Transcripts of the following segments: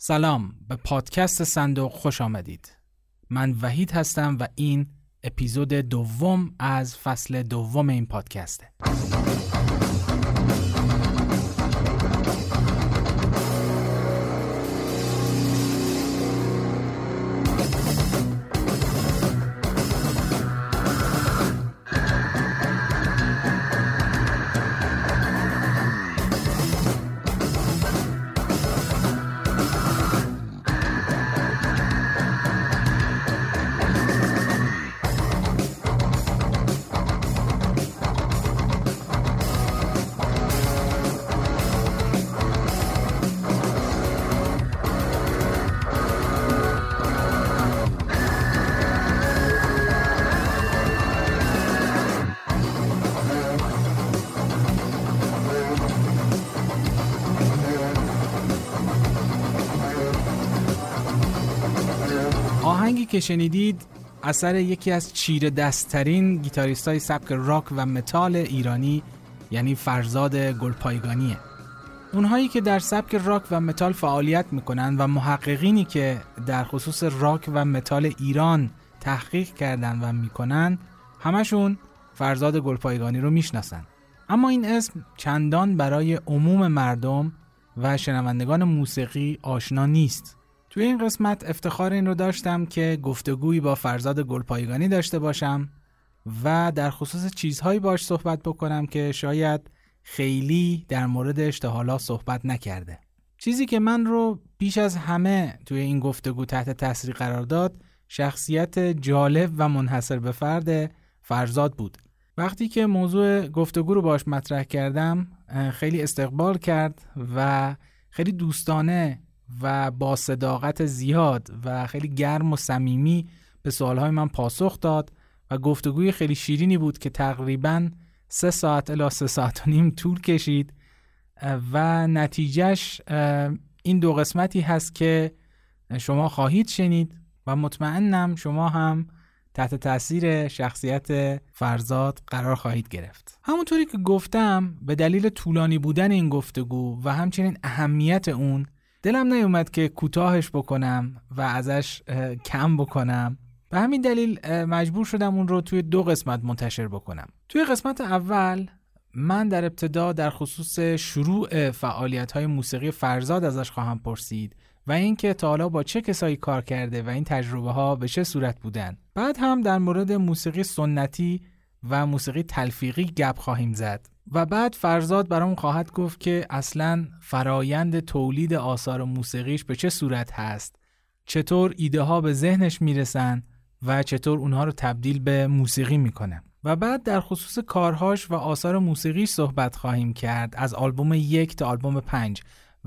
سلام به پادکست صندوق خوش آمدید. من وحید هستم و این اپیزود دوم از فصل دوم این پادکسته. که شنیدید اثر یکی از چیره دست‌ترین گیتاریست های سبک راک و متال ایرانی یعنی فرزاد گلپایگانیه. اونهایی که در سبک راک و متال فعالیت می‌کنن و محققینی که در خصوص راک و متال ایران تحقیق کردن و می‌کنن همشون فرزاد گلپایگانی رو می‌شناسن. اما این اسم چندان برای عموم مردم و شنوندگان موسیقی آشنا نیست. توی این قسمت افتخار این رو داشتم که گفتگویی با فرزاد گلپایگانی داشته باشم و در خصوص چیزهایی باش صحبت بکنم که شاید خیلی در موردش تا حالا صحبت نکرده. چیزی که من رو بیش از همه توی این گفتگو تحت تاثیر قرار داد شخصیت جالب و منحصر به فرد فرزاد بود. وقتی که موضوع گفتگو رو باش مطرح کردم خیلی استقبال کرد و خیلی دوستانه و با صداقت زیاد و خیلی گرم و صمیمی به سوالهای من پاسخ داد و گفتگوی خیلی شیرینی بود که تقریبا سه ساعت الا سه ساعت و نیم طول کشید. و نتیجهش این دو قسمتی هست که شما خواهید شنید و مطمئنم شما هم تحت تاثیر شخصیت فرزاد قرار خواهید گرفت. همونطوری که گفتم به دلیل طولانی بودن این گفتگو و همچنین اهمیت اون دلم نیومد که کوتاهش بکنم و ازش کم بکنم. به همین دلیل مجبور شدم اون رو توی دو قسمت منتشر بکنم. توی قسمت اول من در ابتدا در خصوص شروع فعالیت های موسیقی فرزاد ازش خواهم پرسید و اینکه تا حالا با چه کسایی کار کرده و این تجربه ها به چه صورت بودن. بعد هم در مورد موسیقی سنتی و موسیقی تلفیقی گپ خواهیم زد. و بعد فرزاد برام خواهد گفت که اصلا فرایند تولید آثار موسیقیش به چه صورت هست چطور ایده ها به ذهنش می‌رسن و چطور اونها رو تبدیل به موسیقی می‌کنه. و بعد در خصوص کارهاش و آثار موسیقیش صحبت خواهیم کرد از آلبوم یک تا آلبوم پنج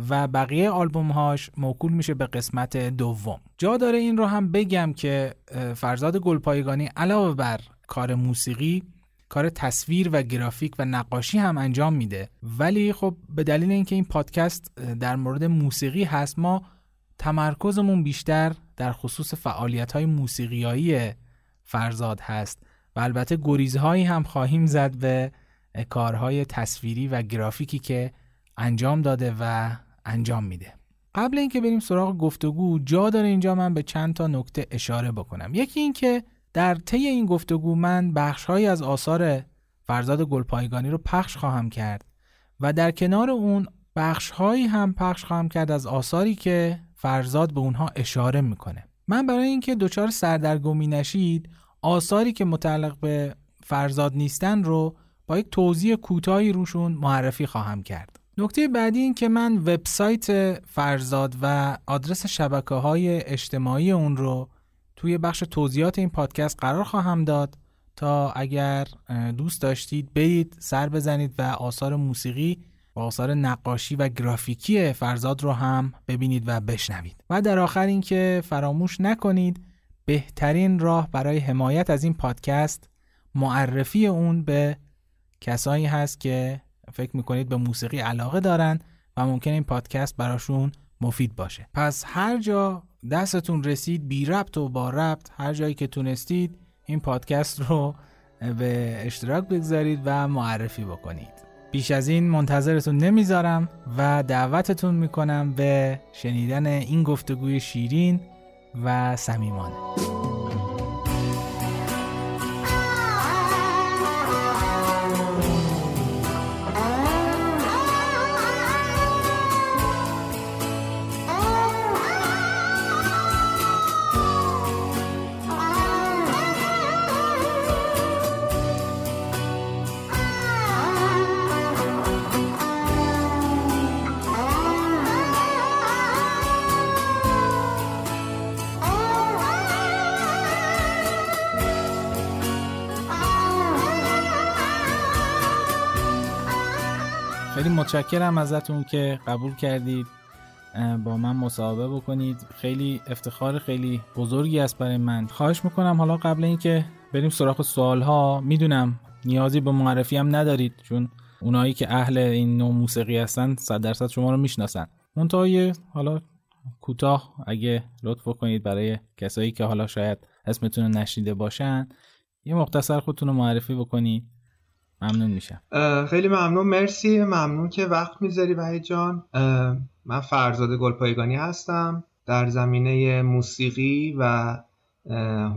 و بقیه آلبوم هاش موکول میشه به قسمت دوم. جا داره این رو هم بگم که فرزاد گلپایگانی علاوه بر کار موسیقی کار تصویر و گرافیک و نقاشی هم انجام میده. ولی خب به دلیل اینکه این پادکست در مورد موسیقی هست ما تمرکزمون بیشتر در خصوص فعالیت های موسیقیایی فرزاد هست و البته گریزهایی هم خواهیم زد به کارهای تصویری و گرافیکی که انجام داده و انجام میده. قبل اینکه بریم سراغ گفتگو جا داره اینجا من به چند تا نکته اشاره بکنم. یکی اینکه در طی این گفتگو من بخشهایی از آثار فرزاد گلپایگانی رو پخش خواهم کرد و در کنار اون بخشهایی هم پخش خواهم کرد از آثاری که فرزاد به اونها اشاره می‌کنه. من برای اینکه دچار سردرگمی نشید آثاری که متعلق به فرزاد نیستن رو با یک توضیح کوتاهی روشون معرفی خواهم کرد. نکته بعدی این که من وبسایت فرزاد و آدرس شبکه های اجتماعی اون رو توی بخش توضیحات این پادکست قرار خواهم داد. تا اگر دوست داشتید برید سر بزنید و آثار موسیقی و آثار نقاشی و گرافیکی فرزاد رو هم ببینید و بشنوید. و در آخر اینکه فراموش نکنید بهترین راه برای حمایت از این پادکست معرفی اون به کسایی هست که فکر می‌کنید به موسیقی علاقه دارن و ممکن این پادکست براشون مفید باشه. پس هر جا دستتون رسید بی ربط و با ربط هر جایی که تونستید این پادکست رو به اشتراک بگذارید و معرفی بکنید. بیش از این منتظرتون نمی‌ذارم و دعوتتون می‌کنم به شنیدن این گفتگوی شیرین و صمیمانه. متشکرم ازتون که قبول کردید با من مصاحبه بکنید. خیلی افتخار خیلی بزرگی است برای من. خواهش می‌کنم حالا قبل اینکه بریم سراغ سوال ها می‌دونم نیازی به معرفی هم ندارید چون اونایی که اهل این نوع موسیقی هستن صد درصد شما رو می‌شناسن. منتها حالا کوتاه اگه لطف کنید برای کسایی که حالا شاید اسمتون رو نشنیده باشن یه مختصر خودتون رو معرفی بکنید. ممنون میشم. خیلی ممنون. مرسی. ممنون که وقت می‌ذاری وحید جان. من فرزاد گلپایگانی هستم در زمینه موسیقی و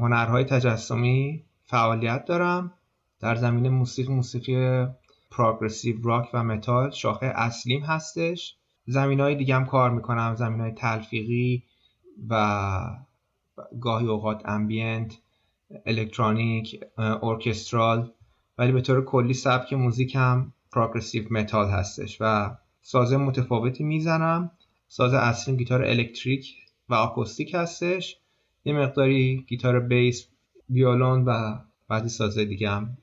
هنرهای تجسمی فعالیت دارم در زمینه موسیقی موسیقی progressive راک و متال. شاخه اصلیم هستش. زمینه های دیگه هم کار می‌کنم. زمینه های تلفیقی و گاهی اوقات ambient الکترونیک orchestral ولی به طور کلی سبک موزیکم progressive متال هستش و ساز متفاوتی می‌زنم. ساز اصلی گیتار الکتریک و آکوستیک هستش. یه مقداری گیتار بیس ویولون و بعضی سازهای دیگه هم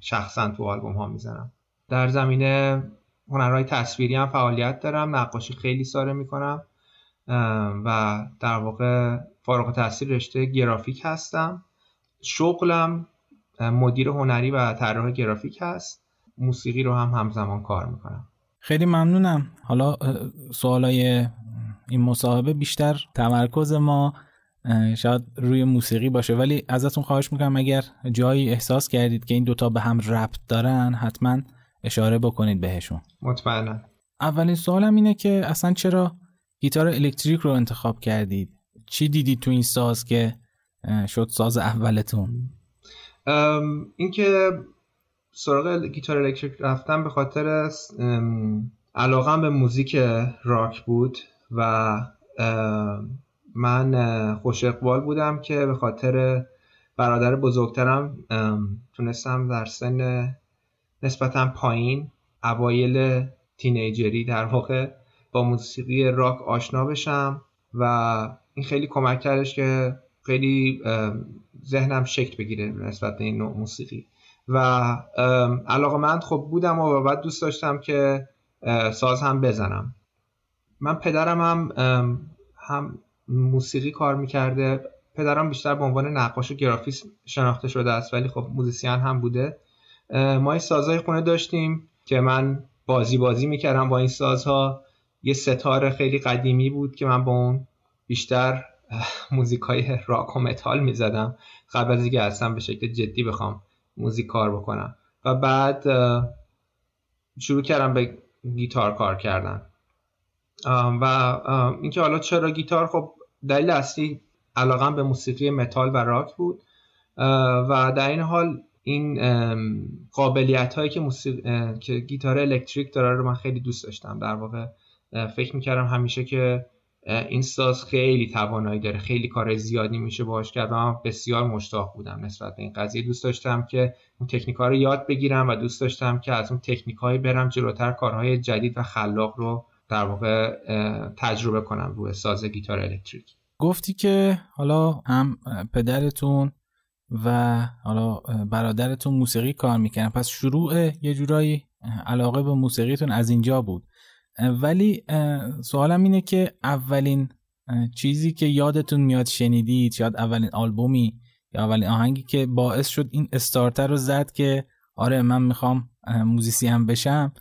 شخصا تو آلبوم ها می‌زنم. در زمینه هنرهای تصویری هم فعالیت دارم. نقاشی خیلی ساره می‌کنم. و در واقع فارغ تحصیل رشته گرافیک هستم. شغلم مدیر هنری و طراح گرافیک هست. موسیقی رو هم همزمان کار می‌کنم. خیلی ممنونم. حالا سوالای این مصاحبه بیشتر تمرکز ما شاید روی موسیقی باشه. ولی ازتون خواهش می‌کنم اگر جایی احساس کردید که این دوتا به هم ربط دارن حتما اشاره بکنید بهشون. مطمئنا. اولین سوالم اینه که اصلا چرا گیتار الکتریک رو انتخاب کردید؟ چی دیدید تو این ساز که شد ساز اولتون؟ اینکه سراغ گیتار الکتریک رفتم به خاطر علاقم به موزیک راک بود و من خوش اقبال بودم که به خاطر برادر بزرگترم تونستم در سن نسبتا پایین اوایل تینیجری در واقع با موسیقی راک آشنا بشم و این خیلی کمک کردش که خیلی ذهنم شکل بگیره نسبت به این نوع موسیقی. و علاقه من خب بودم و بعد دوست داشتم که ساز هم بزنم. من پدرم هم هم موسیقی کار می‌کرده. پدرم بیشتر به عنوان نقاش و گرافیس شناخته شده است ولی خب موزیسین هم بوده. ما این سازهای خونه داشتیم که من بازی بازی می‌کردم با این سازها. یه ستار خیلی قدیمی بود که من با اون بیشتر موزیک های راک و متال می‌زدم. قبل از اینکه اصلا به شکل جدی بخوام موزیک کار بکنم. و بعد شروع کردم به گیتار کار کردن. و اینکه حالا چرا گیتار؟ خب دلیل اصلی علاقم به موسیقی متال و راک بود. و در این حال این قابلیت هایی که, که گیتار الکتریک داره رو من خیلی دوست داشتم. در واقع فکر می‌کردم همیشه که این ساز خیلی توانایی داره خیلی کار زیادی میشه باش کرد. من بسیار مشتاق بودم نسبت به این قضیه. دوست داشتم که اون تکنیک رو یاد بگیرم و دوست داشتم که از اون تکنیک برم جلوتر کارهای جدید و خلاق رو در واقع تجربه کنم روی ساز گیتار الکتریک. گفتی که حالا هم پدرتون و حالا برادرتون موسیقی کار می‌کنن پس شروع یه جورایی علاقه به موسیقیتون از اینجا بود. ولی سوالم اینه که اولین چیزی که یادتون میاد شنیدید شاید اولین آلبومی یا اولین آهنگی که باعث شد این starter رو زد که آره من می‌خوام موزیسین بشم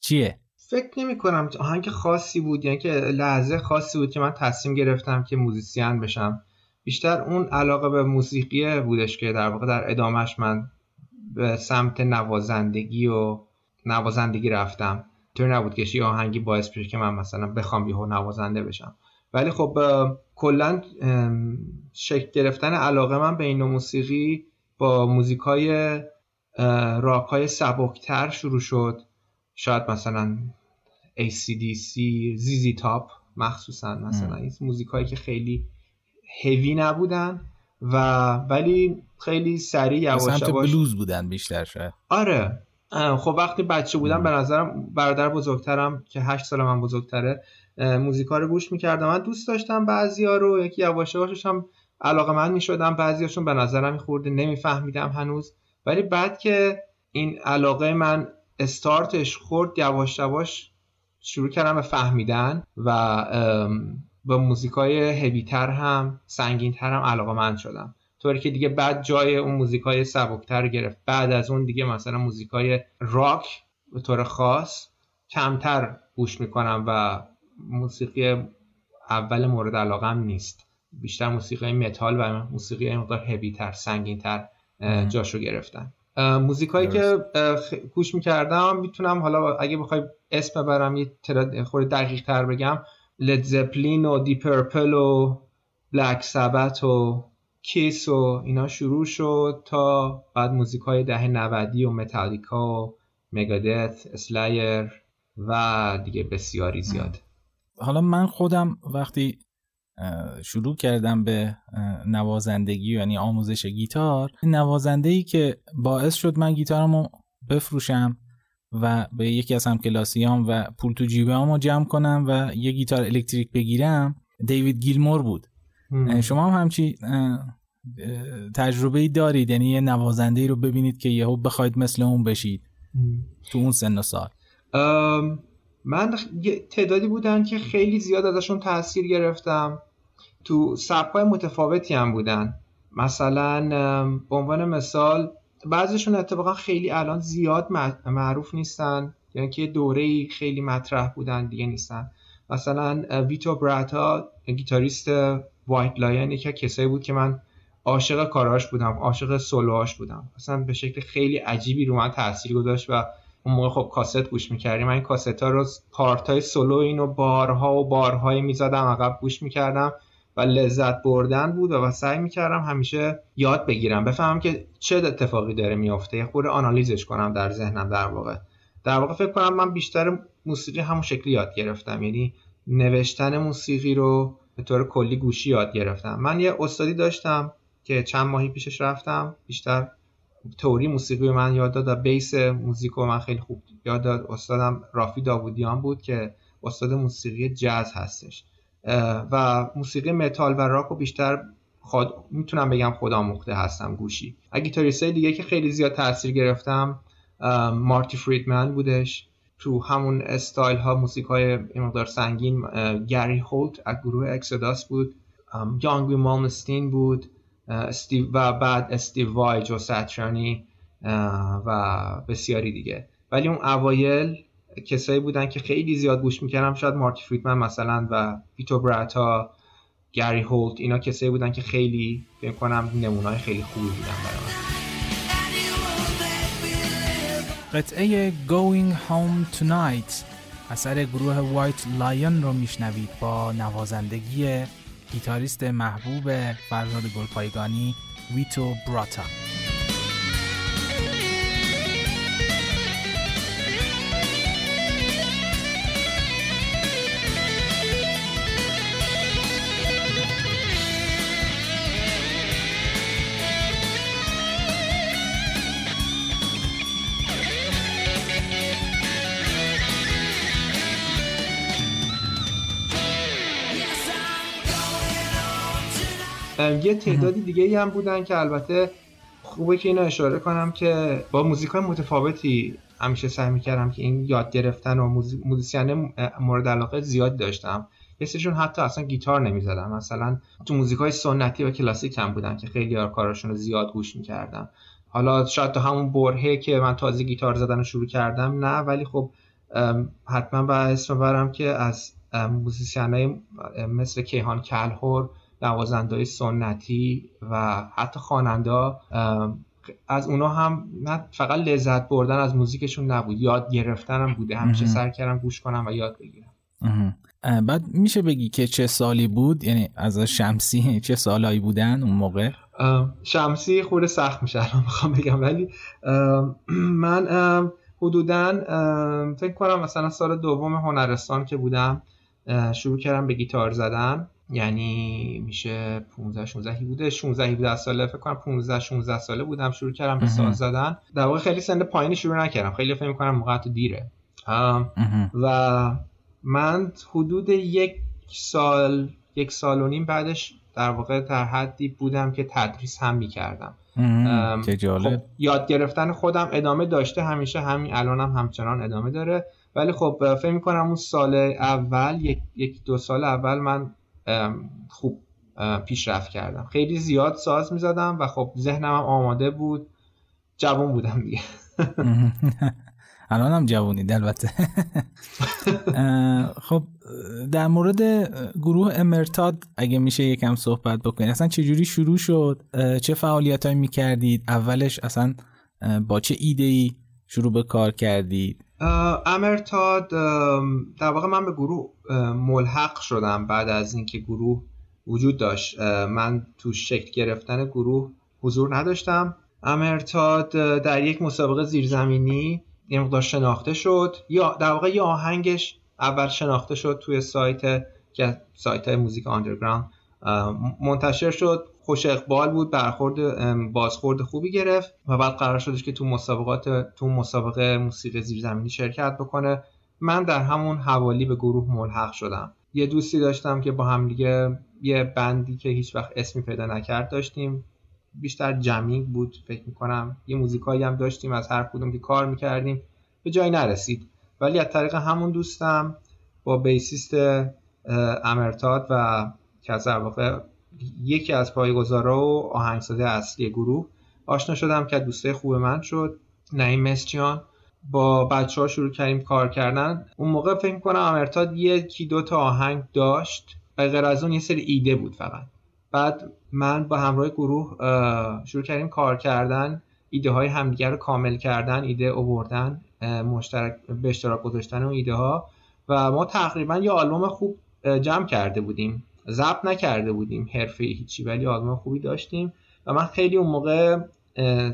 چیه؟ فکر نمی کنم. آهنگ خاصی بود یعنی که لحظه خاصی بود که من تصمیم گرفتم که موزیسین بشم. بیشتر اون علاقه به موسیقی بودش که در واقع در ادامهش من به سمت نوازندگی و نوازندگی رفتم. نبود که آهنگی باعث بشه که من مثلا بخوام یهو نوازنده بشم. ولی خب کلا شکل گرفتن علاقه من به این موسیقی با موزیکای راک های سبکتر شروع شد. شاید مثلا ACDC زیزی تاپ مخصوصا مثلا این موزیک هایی که خیلی هیوی نبودن و ولی خیلی سریع یواش یواش بلوز بودن بیشتر شاید. آره. خب وقتی بچه بودم به نظرم برادر بزرگترم که هشت سال من بزرگتره موزیکا رو گوش می‌کردم من دوست داشتم بعضیا رو. یکی یواش یواشش هم علاقه من می‌شدم بعضیاشون به نظرم خورده نمیفهمیدم هنوز. ولی بعد که این علاقه من استارتش خورد یواش یواش شروع کردم به فهمیدن و با موزیکای هویتر هم سنگینتر هم علاقه من شدم. طوری که دیگه بعد جای اون موزیکای سبکتر گرفت. بعد از اون دیگه مثلا موزیکای راک به طور خاص کمتر گوش می‌کنم و موسیقی اول مورد علاقم نیست. بیشتر موسیقی متال و موسیقی مقدار هویتر سنگینتر جاشو گرفتن. موزیکایی که گوش می‌کردم می‌تونم حالا اگه بخوای اسم ببرم یه خورده دقیق تر بگم. Led Zeppelin و Deep Purple و Black Sabbath و Kiss و اینا شروع شد تا بعد موزیک های دهه نودی و متالیکا و Megadeth Slayer و دیگه بسیاری زیاد. حالا من خودم وقتی شروع کردم به نوازندگی یعنی آموزش گیتار نوازنده ای که باعث شد من گیتارمو بفروشم و به یکی از همکلاسیام و پول تو جیبه جمع کنم و یه گیتار الکتریک بگیرم دیوید گیلمور بود. شما هم همچی تجربه ای دارید. یعنی یه نوازنده ای رو ببینید که یهو بخواید مثل اون بشید. تو اون سن و سال. من تعدادی بودن که خیلی زیاد ازشون تاثیر گرفتم. تو سبکای متفاوتی هم بودن. مثلا به عنوان مثال بعضیشون اتفاقا خیلی الان زیاد معروف نیستن. یعنی یک دوره خیلی مطرح بودن دیگه نیستن. مثلا Vito Bratta گیتاریست White Lion یکی کسایی بود که من عاشق کاراش بودم عاشق سولوهاش بودم. مثلا به شکل خیلی عجیبی رو من تاثیر گذاشت و اون موقع خب کاست گوش می‌کردیم. من این کاست ها رو پارت های سولو اینو بارها و بارهایی می‌زدم عقب گوش می‌کردم و لذت بردن بود و سعی می‌کردم همیشه یاد بگیرم. بفهمم که چه اتفاقی داره میافته. یه خورده آنالیزش کنم در ذهنم در واقع. در واقع فکر کنم من بیشتر موسیقی همون شکلی یاد گرفتم. یعنی نوشتن موسیقی رو به طور کلی گوشی یاد گرفتم. من یه استادی داشتم که چند ماهی پیشش رفتم. بیشتر تئوری موسیقی من یاد داد و base موزیک من خیلی خوب یاد داد. استادم رافی داوودیان بود که استاد موسیقی جاز هستش. و موسیقی متال و راک رو بیشتر خود می‌تونم بگم خودآموخته هستم گوشی. اگه دیگه که خیلی زیاد تاثیر گرفتم Marty Friedman بودش. تو همون استایل ها موسیقی های مقدار سنگین Gary Holt از گروه Exodus بود. Yngwie Malmsteen بود Steve و بعد Steve Vai و Satriani و بسیاری دیگه. ولی اون اوایل کسایی بودن که خیلی زیاد گوش می‌کردم شاید Marty Friedman مثلا و Vito Bratta Gary Holt اینا کسایی بودن که خیلی فکر کنم نمونای خیلی خوبی بودن برای من قطعه Going Home Tonight اثر گروه White Lion رو میشنوید با نوازندگی گیتاریست محبوب فرزاد گلپایگانی ویتو براتا. یه تعدادی دیگه هم بودن که البته خوبه که اینو اشاره کنم که با موزیک های متفاوتی همیشه سعی می‌کردم که این یاد گرفتن و موزیسین مورد علاقه زیاد داشتم. یه سریشون حتی اصلا گیتار نمی‌زدم مثلا تو موزیک های سنتی و کلاسیک هم بودن که خیلی کاراشون رو زیاد گوش می‌کردم حالا شاید تو همون برهه که من تازه گیتار زدن رو شروع کردم نه. ولی خب حتما با اسم برم که از موزیسین مثل کیهان کلهور نوازنده سنتی و حتی خواننده از اونا هم نه فقط لذت بردن از موزیکشون نبود یاد گرفتنم بوده. همیشه سر کردم گوش کنم و یاد بگیرم. بعد میشه بگی که چه سالی بود؟ یعنی از شمسی چه سالایی بودن اون موقع؟ شمسی خورده سخت میشه الان می‌خوام بگم ولی من حدودا فکر کنم مثلا سال دوم هنرستان که بودم شروع کردم به گیتار زدن. یعنی میشه 15 16 بوده. 16 17 ساله فکر کنم 15 16 ساله بودم شروع کردم به ساز زدن. در واقع خیلی سن پایینی شروع نکردم. خیلی فکر می‌کنم موقع تو دیره. و من حدود یک سال یک سال و نیم بعدش در واقع در حدی بودم که تدریس هم می‌کردم. خب یاد گرفتن خودم ادامه داشته. همیشه همین الانم هم همچنان ادامه داره. ولی خب فکر می‌کنم اون سال اول یک, یک دو سال اول من خوب پیشرفت کردم. خیلی زیاد ساز می‌زدم و خب ذهنم هم آماده بود. جوان بودم دیگه. الان هم جوونید البته. خب در مورد گروه امرتاد اگه میشه یکم صحبت بکنید اصلا چه جوری شروع شد؟ چه فعالیت هایی می‌کردید؟ اولش اصلا با چه ایده ای شروع به کار کردید؟ امرتاد در واقع من به گروه ملحق شدم بعد از اینکه گروه وجود داشت. من تو شکل گرفتن گروه حضور نداشتم. امرتاد در یک مسابقه زیرزمینی یه مقدار شناخته شد. یا در واقع یه آهنگش اول شناخته شد توی سایت که سایت موزیک آندرگراند منتشر شد. خوش اقبال بود برخورد بازخورد خوبی گرفت و بعد قرار شدش که تو مسابقات تو مسابقه موسیقی زیرزمینی شرکت بکنه. من در همون حوالی به گروه ملحق شدم. یه دوستی داشتم که با هم دیگه یه بندی که هیچ وقت اسمی پیدا نکرد داشتیم. بیشتر جمعی بود فکر می‌کنم. یه موزیکایی هم داشتیم از هر کدوم که کار می‌کردیم. به جایی نرسید. ولی از طریق همون دوستم با بیسیست امرتاد و که از واقع یکی از پایگزارا و آهنگساز اصلی گروه آشنا شدم که دوسته خوب من شد. نعیم مسچیان با بچه ها شروع کردیم کار کردن. اون موقع فکر کنم امرتاد یکی دو تا آهنگ داشت. به غیر از اون یه سری ایده بود فقط. بعد من با همراه گروه شروع کردیم کار کردن. ایده های همدیگر رو کامل کردن ایده اووردن مشترک به اشتراک گذاشتن اون ایده ها و ما تقریبا یه آلبوم خوب جمع کرده بودیم. ضبط نکرده بودیم حرفه هیچی ولی آلبوم خوبی داشتیم. و من خیلی اون موقع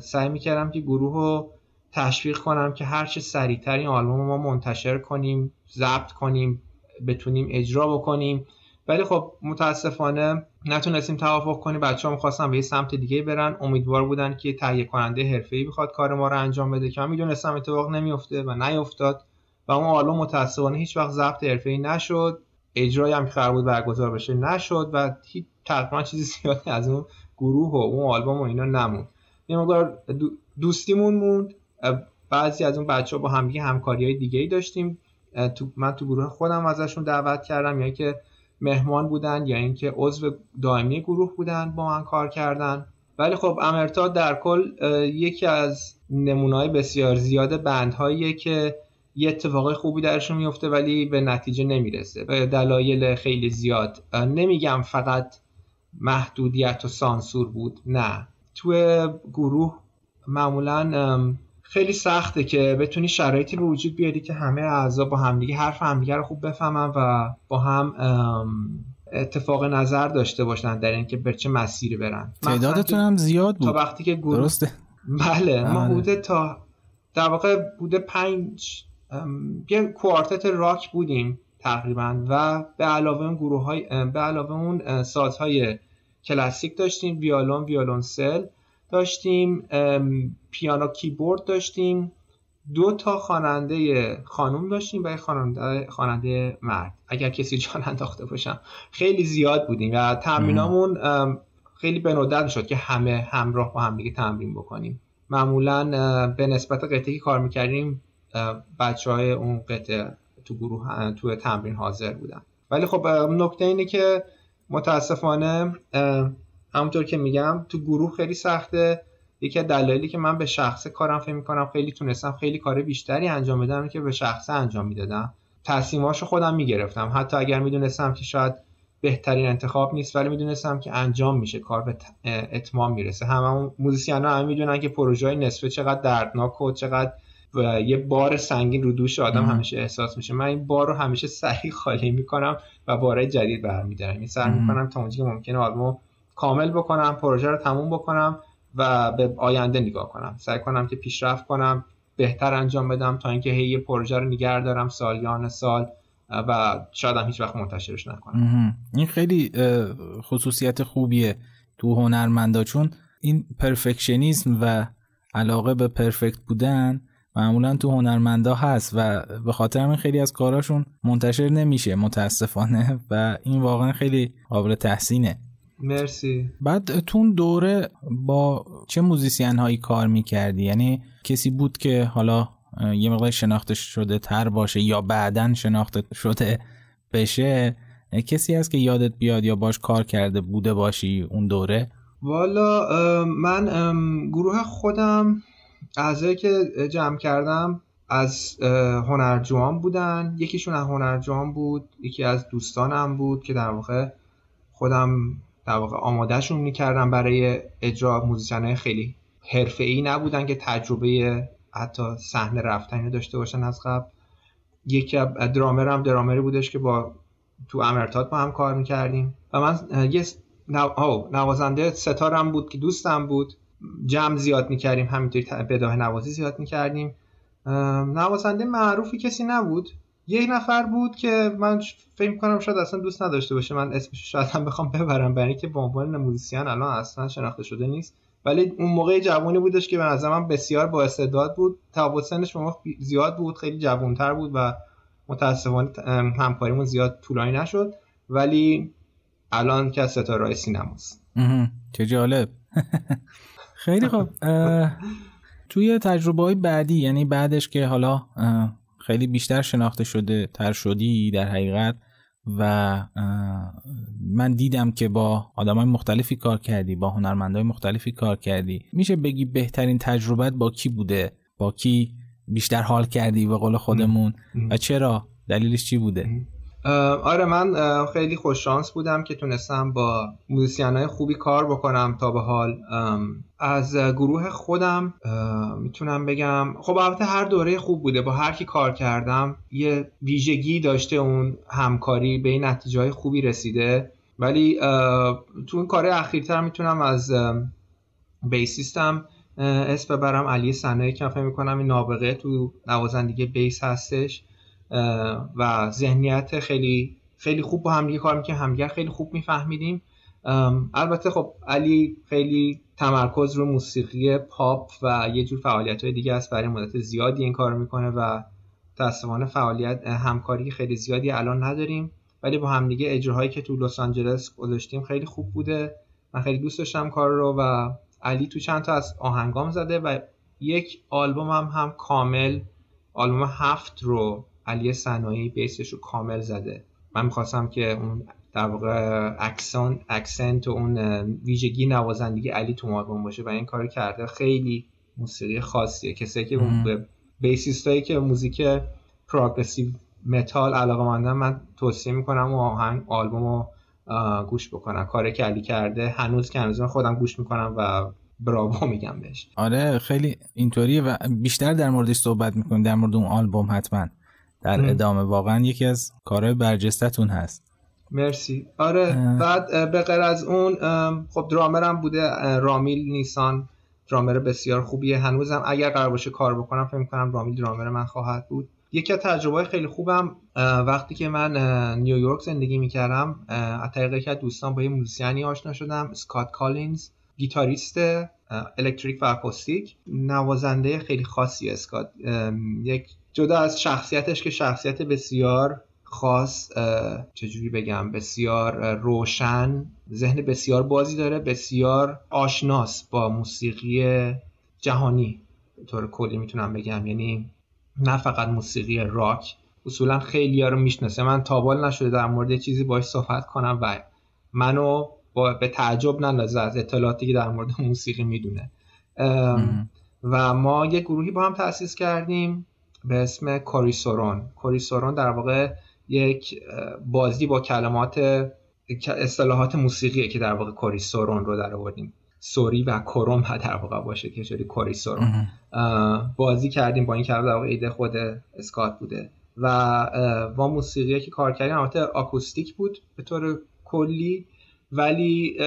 سعی می‌کردم که گروه رو تشویق کنم که هر چه سریعتر این آلبوم ما منتشر کنیم ضبط کنیم بتونیم اجرا بکنیم. ولی خب متاسفانه نتونستیم توافق کنیم. بچه ها می‌خواستن به یه سمت دیگه برن. امیدوار بودن که تهیه کننده ای بخواد کار ما رو انجام بده که می‌دونستم اتفاق نمیفته و نیفتاد و اون آلبوم متاسفانه هیچ وقت ضبط ای نشد. اجرایی هم قرار بود برگزار بشه نشد و هیچ تقریبا چیزی زیادی از اون گروه و اون آلبوم و اینا نموند. یه مقدار دوستیمون موند. بعضی از اون بچه ها با همدیگه همکاری های دیگه ای داشتیم تو من تو گروه خودم ازشون دعوت کردم یا که مهمان بودن یا اینکه عضو دائمی گروه بودن با من کار کردن. ولی خب امرتا در کل یکی از نمونای بسیار زیاد بندهاییه که یه اتفاق خوبی درشون میفته ولی به نتیجه نمی‌رسه. به دلایل خیلی زیاد. نمیگم فقط محدودیت و سانسور بود نه. تو گروه معمولا خیلی سخته که بتونی شرایطی به وجود بیاری که همه اعضا با همدیگه حرف همدیگه رو خوب بفهمن و با هم اتفاق نظر داشته باشن در اینکه به چه مسیری برن. تعدادتون هم زیاد بود. تا وقتی که گروه درسته؟ بله ما بله. بوده تا در واقع بوده پنج یه کوارتت راک بودیم تقریبا و به علاوه اون گروه های به علاوه اون سازهای کلاسیک داشتیم ویالون ویولونسل داشتیم پیانو کیبورد داشتیم دو تا خواننده خانوم داشتیم و خواننده خواننده مرد. اگر کسی جان انداخته باشم. خیلی زیاد بودیم و تمرینامون خیلی به ندرت شد که همه همراه با هم دیگه تمرین بکنیم. معمولا به نسبت قطعه که کار می‌کردیم بچه های اون قطعه تو گروه تو تمرین حاضر بودن. ولی خب نکته اینه که متاسفانه همونطور که میگم تو گروه خیلی سخته. یکی از دلایلی که من به شخص کارم فکر می‌کنم خیلی تونستم خیلی کار بیشتری انجام بدم که به شخصه انجام می‌دادم. تصمیماشو خودم می‌گرفتم. حتی اگر می‌دونستم که شاید بهترین انتخاب نیست ولی می‌دونستم که انجام میشه. کار به اتمام می‌رسه. همه موزیسین ها هم می‌دونن که پروژه های نصفه چقدر دردناک و چقدر و یه بار سنگین رو دوش آدم همیشه احساس میشه. من این بار رو همیشه سریع خالی می‌کنم و بارهای جدید برمیدارم. این سر می‌کنم تا اونجا که ممکنه آلبوم کامل بکنم پروژه رو تموم بکنم و به آینده نگاه کنم. سعی کنم که پیشرفت کنم بهتر انجام بدم تا اینکه هی پروژه رو نگه دارم سالیان سال و شاید هم هیچ وقت منتشرش نکنم. این خیلی خصوصیت خوبیه تو هنرمندا چون این پرفکشنیزم و علاقه به پرفکت بودن معمولا تو هنرمندا هست و به خاطر همین خیلی از کاراشون منتشر نمیشه متاسفانه و این واقعا خیلی قابل تحسینه. مرسی. بعد تون دوره با چه موزیسین هایی کار می‌کردی؟ یعنی کسی بود که حالا یه مقدار شناخته شده تر باشه یا بعدا شناخته شده بشه کسی هست که یادت بیاد یا باش کار کرده بوده باشی اون دوره؟ والا من گروه خودم اعضایی که جمع کردم از هنرجوان بودن. یکیشون از هنرجوان بود یکی از دوستانم بود که در واقع خودم در واقع آمادهشون می‌کردم برای اجرا موزیسین خیلی حرفه ای نبودن که تجربه حتی صحنه رفتن داشته باشن از قبل. یکی درامر هم درامری بودش که با تو امرتات با هم کار می‌کردیم. و من یه نوازنده ستارم بود که دوستم بود. جمع زیاد می‌کردیم همینطوری بداه نوازی زیاد می‌کردیم. نوازنده معروفی کسی نبود. یک نفر بود که من فکر کنم شاید اصلا دوست نداشته باشه من اسمش شاید هم بخوام ببرم برای که به عنوان موزیسین الان اصلا شناخته شده نیست. ولی اون موقع جوانی بودش که به نظر من بسیار با استعداد بود. تفاوت سنش زیاد بود خیلی جوانتر بود و متاسفانه همکاریمون زیاد طولانی نشد. ولی الان که از ستاره سینماست. چه جالب. خیلی خوب. توی تجربه های بعدی یعنی بعدش که حالا خیلی بیشتر شناخته شده تر شدی در حقیقت. و من دیدم که با آدمای مختلفی کار کردی با هنرمندای مختلفی کار کردی. میشه بگی بهترین تجربت با کی بوده؟ با کی بیشتر حال کردی به قول خودمون؟ و چرا؟ دلیلش چی بوده؟ آره من خیلی خوش شانس بودم که تونستم با موزیسین های خوبی کار بکنم تا به حال. از گروه خودم می‌تونم بگم خب البته هر دوره خوب بوده. با هر کی کار کردم یه ویژگی داشته اون همکاری به نتیجه خوبی رسیده. ولی تو این کار اخیرتر می‌تونم از بیسیستم اسم ببرم. علی سنه که فکر می‌کنم این نابغه تو نوازندگی بیس هستش. و ذهنیت خیلی خیلی خوب با همدیگه کار می‌کنیم همدیگه خیلی خوب میفهمیدیم. البته خب علی خیلی تمرکز رو موسیقی پاپ و یه جور فعالیت های دیگه است برای مدت زیادی این کار می‌کنه و متاسفانه فعالیت همکاری خیلی زیادی الان نداریم. ولی با همدیگه اجراهایی که تو لس آنجلس گذاشتیم خیلی خوب بوده. من خیلی دوست داشتم کار رو و علی تو چند تا از آهنگام زده و یک آلبوم هم, هم کامل آلبوم هفت رو علی صنایعی بیسش رو کامل زده. من می‌خواستم که اون در واقع اکسان accent و اون ویژگی نوازندگی علی تو آلبوم باشه و این کار کرده. خیلی موسیقی خاصیه. کسی که اون بیسیستایی که موزیک پروگرسیو متال علاقه مندن من توصیه می‌کنم و آهنگ آلبوم رو گوش بکنم کاری که علی کرده هنوز که هنوز خودم گوش می‌کنم و براوو میگم بهش. آره خیلی اینطوریه و بیشتر در موردش صحبت می‌کنیم در مورد اون آلبوم حتما. در ادامه. واقعا یکی از کارهای برجستتون هست. مرسی. آره بعد به غیر از اون خب درامرم بوده رامیل نیسان. درامر بسیار خوبیه. هنوزم اگر قرار باشه کار بکنم فکر می‌کنم رامیل درامر من خواهد بود. یکی از تجربه خیلی خوبم وقتی که من نیویورک زندگی می‌کردم از طریق که دوستان با یه موزیسیانی آشنا شدم اسکات کالینز گیتاریست الکتریک و اکوستیک. نوازنده خیلی خاصی اسکات یک جدا از شخصیتش که شخصیت بسیار خاص چجوری بگم بسیار روشن ذهن بسیار بازی داره بسیار آشناس با موسیقی جهانی. به طور کلی می‌تونم بگم. یعنی نه فقط موسیقی راک اصولا خیلی ها رو می‌شناسه. من تابال نشده در مورد چیزی باش صحبت کنم و منو با به تعجب نندازه از اطلاعاتی که در مورد موسیقی می‌دونه. و ما یه گروهی با هم تأسیس کردیم. به اسم کوریسورون کوریسورون در واقع یک بازی با کلمات اصطلاحات موسیقیه که در واقع کوریسورون رو در آوردیم. سوری و کروم در واقع باشه که چوری کوریسورون بازی کردیم با این که در واقع ایده خود اسکات بوده. و با موسیقی که کار کردیم البته آکوستیک بود به طور کلی. ولی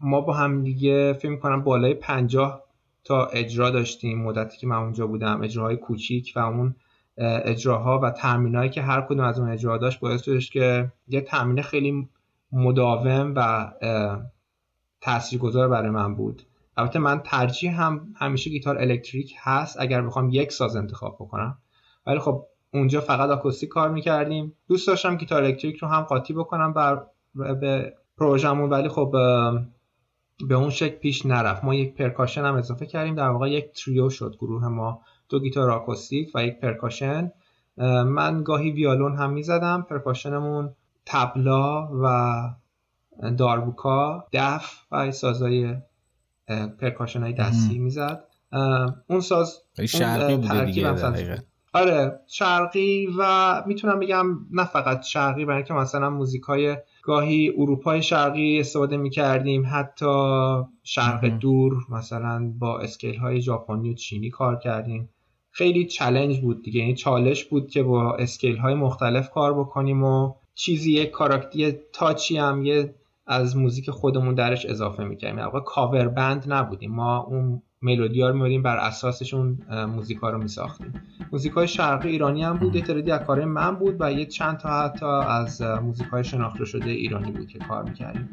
ما با هم دیگه فکر کنم بالای پنجاه تا اجرا داشتیم مدتی که من اونجا بودم اجراهای کوچیک و اون اجراها و ترمینایی که هر کدوم از اون اجرا داشت باعث شدش که یه ترمین خیلی مداوم و تاثیرگذار برای من بود. البته من ترجیح هم همیشه گیتار الکتریک هست اگر بخوام یک ساز انتخاب بکنم. ولی خب اونجا فقط آکوستیک کار می‌کردیم. دوست داشتم گیتار الکتریک رو هم قاطی بکنم بر به پروژمون ولی خب به اون شکل پیش نرفت. ما یک پرکاشن هم اضافه کردیم. در واقع یک تریو شد گروه ما. دو گیتار آکوستیک و یک پرکاشن. من گاهی ویالون هم می‌زدم. پرکاشنمون تبلا و داربوکا دف و سازای پرکاشن های دستی می‌زد. اون ساز شرقی بوده دیگه آره شرقی و می‌تونم بگم نه فقط شرقی برای که مثلا موزیک های گاهی اروپای شرقی استفاده می‌کردیم. حتی شرق دور مثلا با scale های ژاپنی و چینی کار کردیم. خیلی challenge بود دیگه. یعنی چالش بود که با scale های مختلف کار بکنیم و چیزی یک کاراکتری touch ی هم یه از موزیک خودمون درش اضافه می‌کردیم. واقع cover band نبودیم. ما اون ملودی ها رو بر اساسشون موزیک ها رو میساختیم. موزیک های شرقی ایرانی هم بود یه از کار من بود و یه چند تا حتی از موزیک های شناخته شده ایرانی بود که کار می‌کردیم.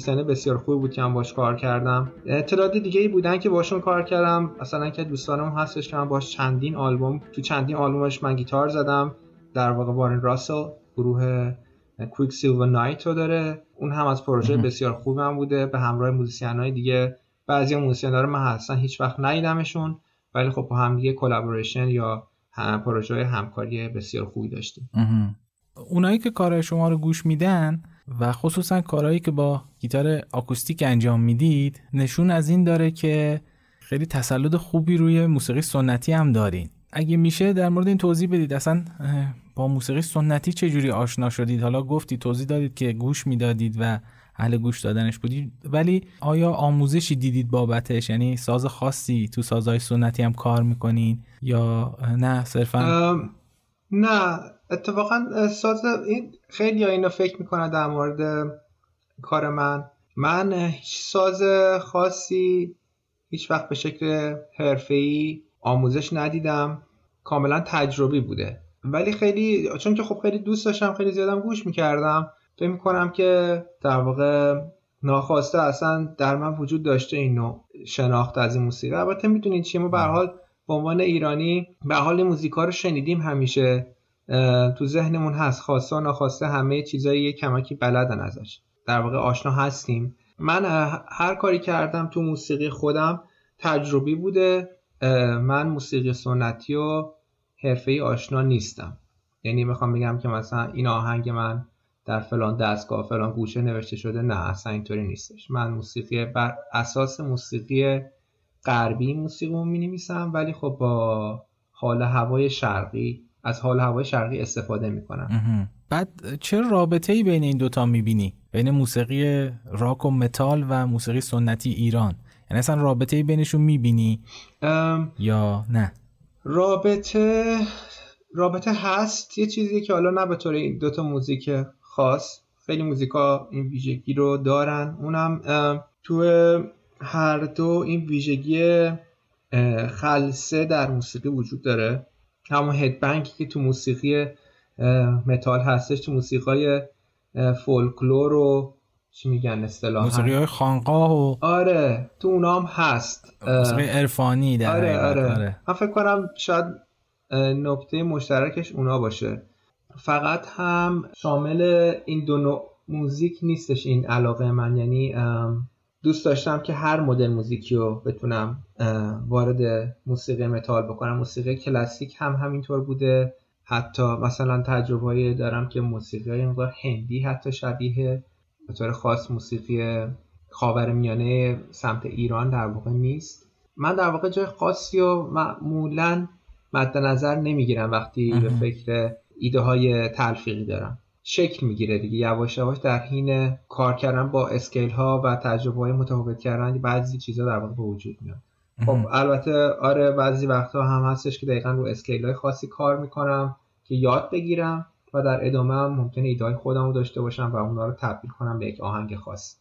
موزیسین بسیار خوبی بود که من باش کار کردم. اطلاعات دیگه ای بودن که باشون کار کردم. مثلا که دوستانم هستش که من باش چندین آلبوم تو چندین آلبومش من گیتار زدم. در واقع وارن راسل گروه کویک سیلور نایت رو داره. اون هم از پروژه بسیار خوب هم بوده. به همراه موزیسین های دیگه. بعضی موزیسین رو من اصلا هیچ وقت ندیدمشون. ولی خب با هم دیگه collaboration یا هم پروژه همکاری بسیار خوبی داشتیم. اونایی که کار شما رو گوش میدن و خصوصا کارهایی که با گیتار آکوستیک انجام می‌دید نشون از این داره که خیلی تسلط خوبی روی موسیقی سنتی هم دارین. اگه میشه در مورد این توضیح بدید اصلا با موسیقی سنتی چه جوری آشنا شدید؟ حالا گفتی توضیح دادید که گوش می‌دادید و اهل گوش دادنش بودید ولی آیا آموزشی دیدید بابتش؟ یعنی ساز خاصی تو سازهای سنتی هم کار می‌کنین یا نه؟ صرفا نه. اتفاقا ساز این خیلی اینو فکر می‌کنه در مورد کار من. من هیچ ساز خاصی هیچ وقت به شکل حرفه‌ای آموزش ندیدم. کاملا تجربی بوده. ولی خیلی چون که خب خیلی دوست داشتم خیلی زیادم گوش می‌کردم فکر می‌کنم که در واقع ناخواسته اصلا در من وجود داشته این نوع شناخت از این موسیقی. البته می‌دونید چیه؟ ما به حال به عنوان ایرانی به حال موزیکا رو شنیدیم همیشه. تو ذهنمون هست. خواسته و ناخواسته همه چیزایی یه کمکی بلدن ازش. در واقع آشنا هستیم. من هر کاری کردم تو موسیقی خودم تجربی بوده. من موسیقی سنتی و حرفه آشنا نیستم. یعنی می‌خوام بگم که مثلا این آهنگ من در فلان دستگاه فلان گوشه نوشته شده نه اصلا اینطوری نیستش. من موسیقی بر اساس موسیقی غربی موسیقی می نویسم ولی خب با حال هوای شرقی از حال هوای شرقی استفاده می‌کنم. بعد چه رابطه ای بین این دوتا می‌بینی؟ بین موسیقی راک و متال و موسیقی سنتی ایران. یعنی اصلا رابطه ای بینشون می‌بینی؟ یا نه؟ رابطه رابطه هست. یه چیزی که حالا نه به طور این دوتا موزیک خاص خیلی موزیکا این ویژگی رو دارن. اونم تو هر دو این ویژگی خلصه در موسیقی وجود داره. همون هدبنکی که تو موسیقی متال هستش تو موسیقی فولکلور و چی میگن اصطلاحا؟ موسیقی های خانقاه و آره تو اونام هست. موسیقی عرفانی در آره آره. آره. من فکر کنم شاید نکته مشترکش اونا باشه. فقط هم شامل این دو نوع موزیک نیستش این علاقه من یعنی دوست داشتم که هر مدل موزیکی رو بتونم وارد موسیقی متال بکنم. موسیقی کلاسیک هم همینطور بوده. حتی مثلا تجربه دارم که موسیقی های هندی حتی شبیه به طور خاص موسیقی خاور میانه سمت ایران در واقع نیست. من در واقع جای خاصی و معمولا مد نظر نمی‌گیرم وقتی به فکر ایده های تلفیقی دارم. شکل می‌گیره دیگه. یواش یواش در حین کار کردن با اسکیل ها و تجربه های متفاوت کردن بعضی چیزا در واقع به وجود میاد. خب البته آره بعضی وقتها هم هستش که دقیقا رو اسکیل های خاصی کار می‌کنم که یاد بگیرم و در ادامه هم ممکنه ایده های خودم رو داشته باشم و اونا رو تبدیل کنم به یک آهنگ خاص.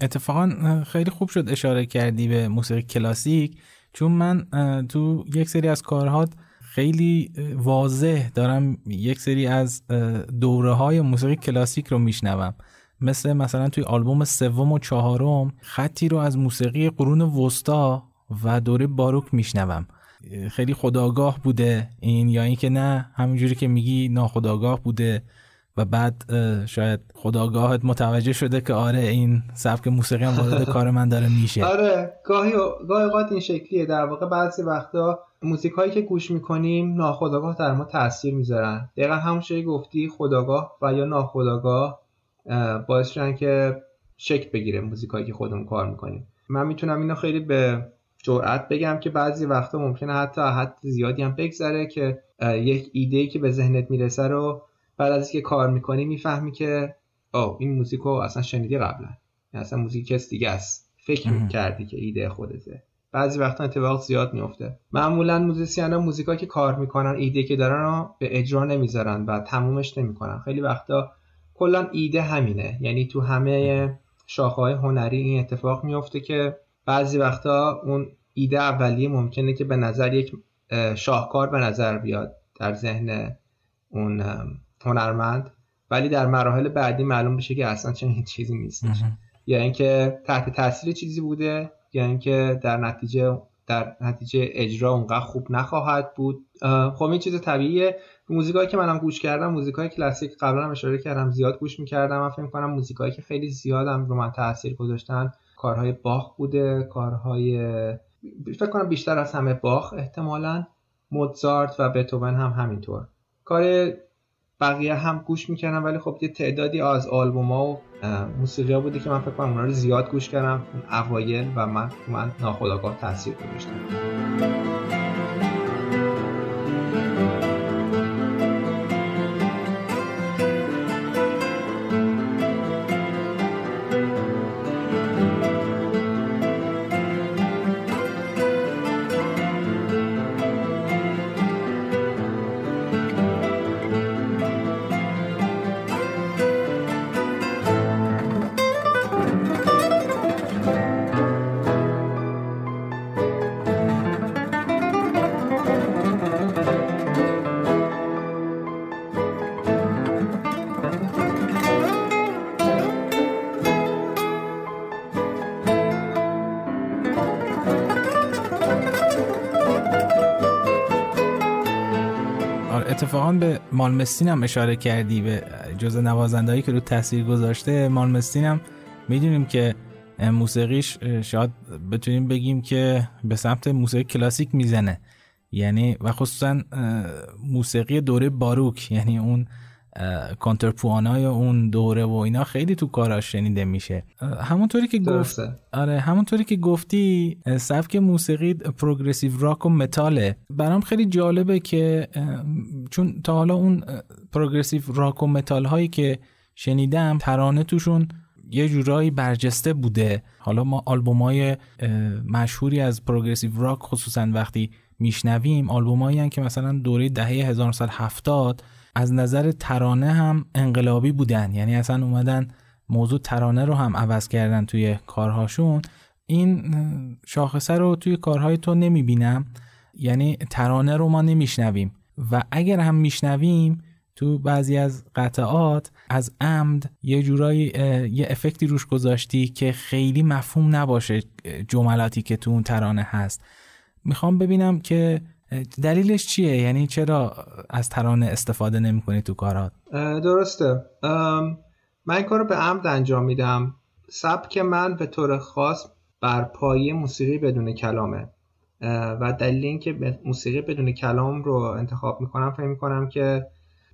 اتفاقا خیلی خوب شد اشاره کردی به موسیقی کلاسیک چون من تو یک سری از کارهات خیلی واضح دارم یک سری از دوره های موسیقی کلاسیک رو میشنوم. مثل مثلا توی آلبوم سوم و چهارم خطی رو از موسیقی قرون وسطا و دوره باروک میشنوم. خیلی خداگاه بوده این یا اینکه نه همینجوری که میگی ناخداگاه بوده. و بعد شاید خداگاهت متوجه شده که آره این سبک موسیقی هم وارد کار من داره میشه. آره گاهی گاهی اوقات این شکلیه. در واقع بعضی وقتا موزیک هایی که گوش می‌کنیم ناخداگاه در ما تاثیر می‌ذارن. دقیقا همون چیزی گفتی خداگاه و یا ناخداگاه باعث شدن که شکل بگیره موزیک هایی که خودمون کار می‌کنیم. من می‌تونم اینو خیلی به جرأت بگم که بعضی وقتا ممکنه حتی حد زیادی هم بگذره که یک ایده که به ذهنت می‌رسه رو بعد از اینکه کار می‌کنی می‌فهمی که او این موزیک رو اصلا شنیدی قبلا. یعنی اصلا موزیک کس دیگه است. فکر کردی که ایده خودته. بعضی وقتا اتفاق زیاد میفته معمولا موزیسین ها موزیکا که کار می‌کنن ایده که دارن رو به اجرا نمی‌ذارن و تمومش نمی‌کنن. خیلی وقتا کلا ایده همینه. یعنی تو همه شاخه های هنری این اتفاق میفته که بعضی وقتا اون ایده اولیه ممکنه که به نظر یک شاهکار به نظر بیاد. در ذهن اون هنرمند ولی در مراحل بعدی معلوم بشه که اصلا چنین چیزی نیستش. یا اینکه تحت تاثیر چیزی بوده یا اینکه در نتیجه در نتیجه اجرا اونقدر خوب نخواهد بود. خب این چیز طبیعیه. موزیکایی که منم گوش کردم موزیکای کلاسیک قبلا هم اشاره کردم زیاد گوش می‌کردم. من فکر کنم موزیکایی که خیلی زیادم رو من تاثیر گذاشتن کارهای باخ بوده کارهای فکر کنم بیشتر از همه باخ احتمالا. موزارت و بتوون هم همینطور. کار بقیه هم گوش می‌کنم ولی خب یه تعدادی از آلبوم ها و موسیقی ها بوده که من فکر کنم اونا رو زیاد گوش کردم اون اوایل و من من ناخداگاه تاثیر گذاشتم. مالمستین هم اشاره کردی به جز نوازندهایی که رو تاثیر گذاشته مالمستین هم می‌دونیم که موسیقیش شاید بتونیم بگیم که به سمت موسیقی کلاسیک می‌زنه. یعنی و خصوصا موسیقی دوره باروک. یعنی اون کانترپوانای اون دوره و اینا خیلی تو کاراش شنیده میشه. همونطوری که گفت آره همونطوری که گفتی سبک موسیقی پروگرسیو راک و متاله. برام خیلی جالبه که چون تا حالا اون پروگرسیو راک و متال هایی که شنیدم ترانه توشون یه جورایی برجسته بوده. حالا ما آلبوم های مشهوری از پروگرسیو راک خصوصا وقتی میشنویم آلبومایی که مثلا دوره دهه 1970 از نظر ترانه هم انقلابی بودن. یعنی اصلا اومدن موضوع ترانه رو هم عوض کردن توی کارهاشون. این شاخصه رو توی کارهای تو نمی‌بینم. یعنی ترانه رو ما نمیشنویم. و اگر هم میشنویم تو بعضی از قطعات از عمد یه جورایی یه افکتی روش گذاشتی که خیلی مفهوم نباشه جملاتی که تو اون ترانه هست. می‌خوام ببینم که دلیلش چیه؟ یعنی چرا از ترانه استفاده نمی کنی تو کارات؟ درسته. من این کار رو به عمد انجام میدم. سبک من به طور خاص بر پایه موسیقی بدون کلامه. و دلیل اینکه موسیقی بدون کلام رو انتخاب می‌کنم فکر می‌کنم که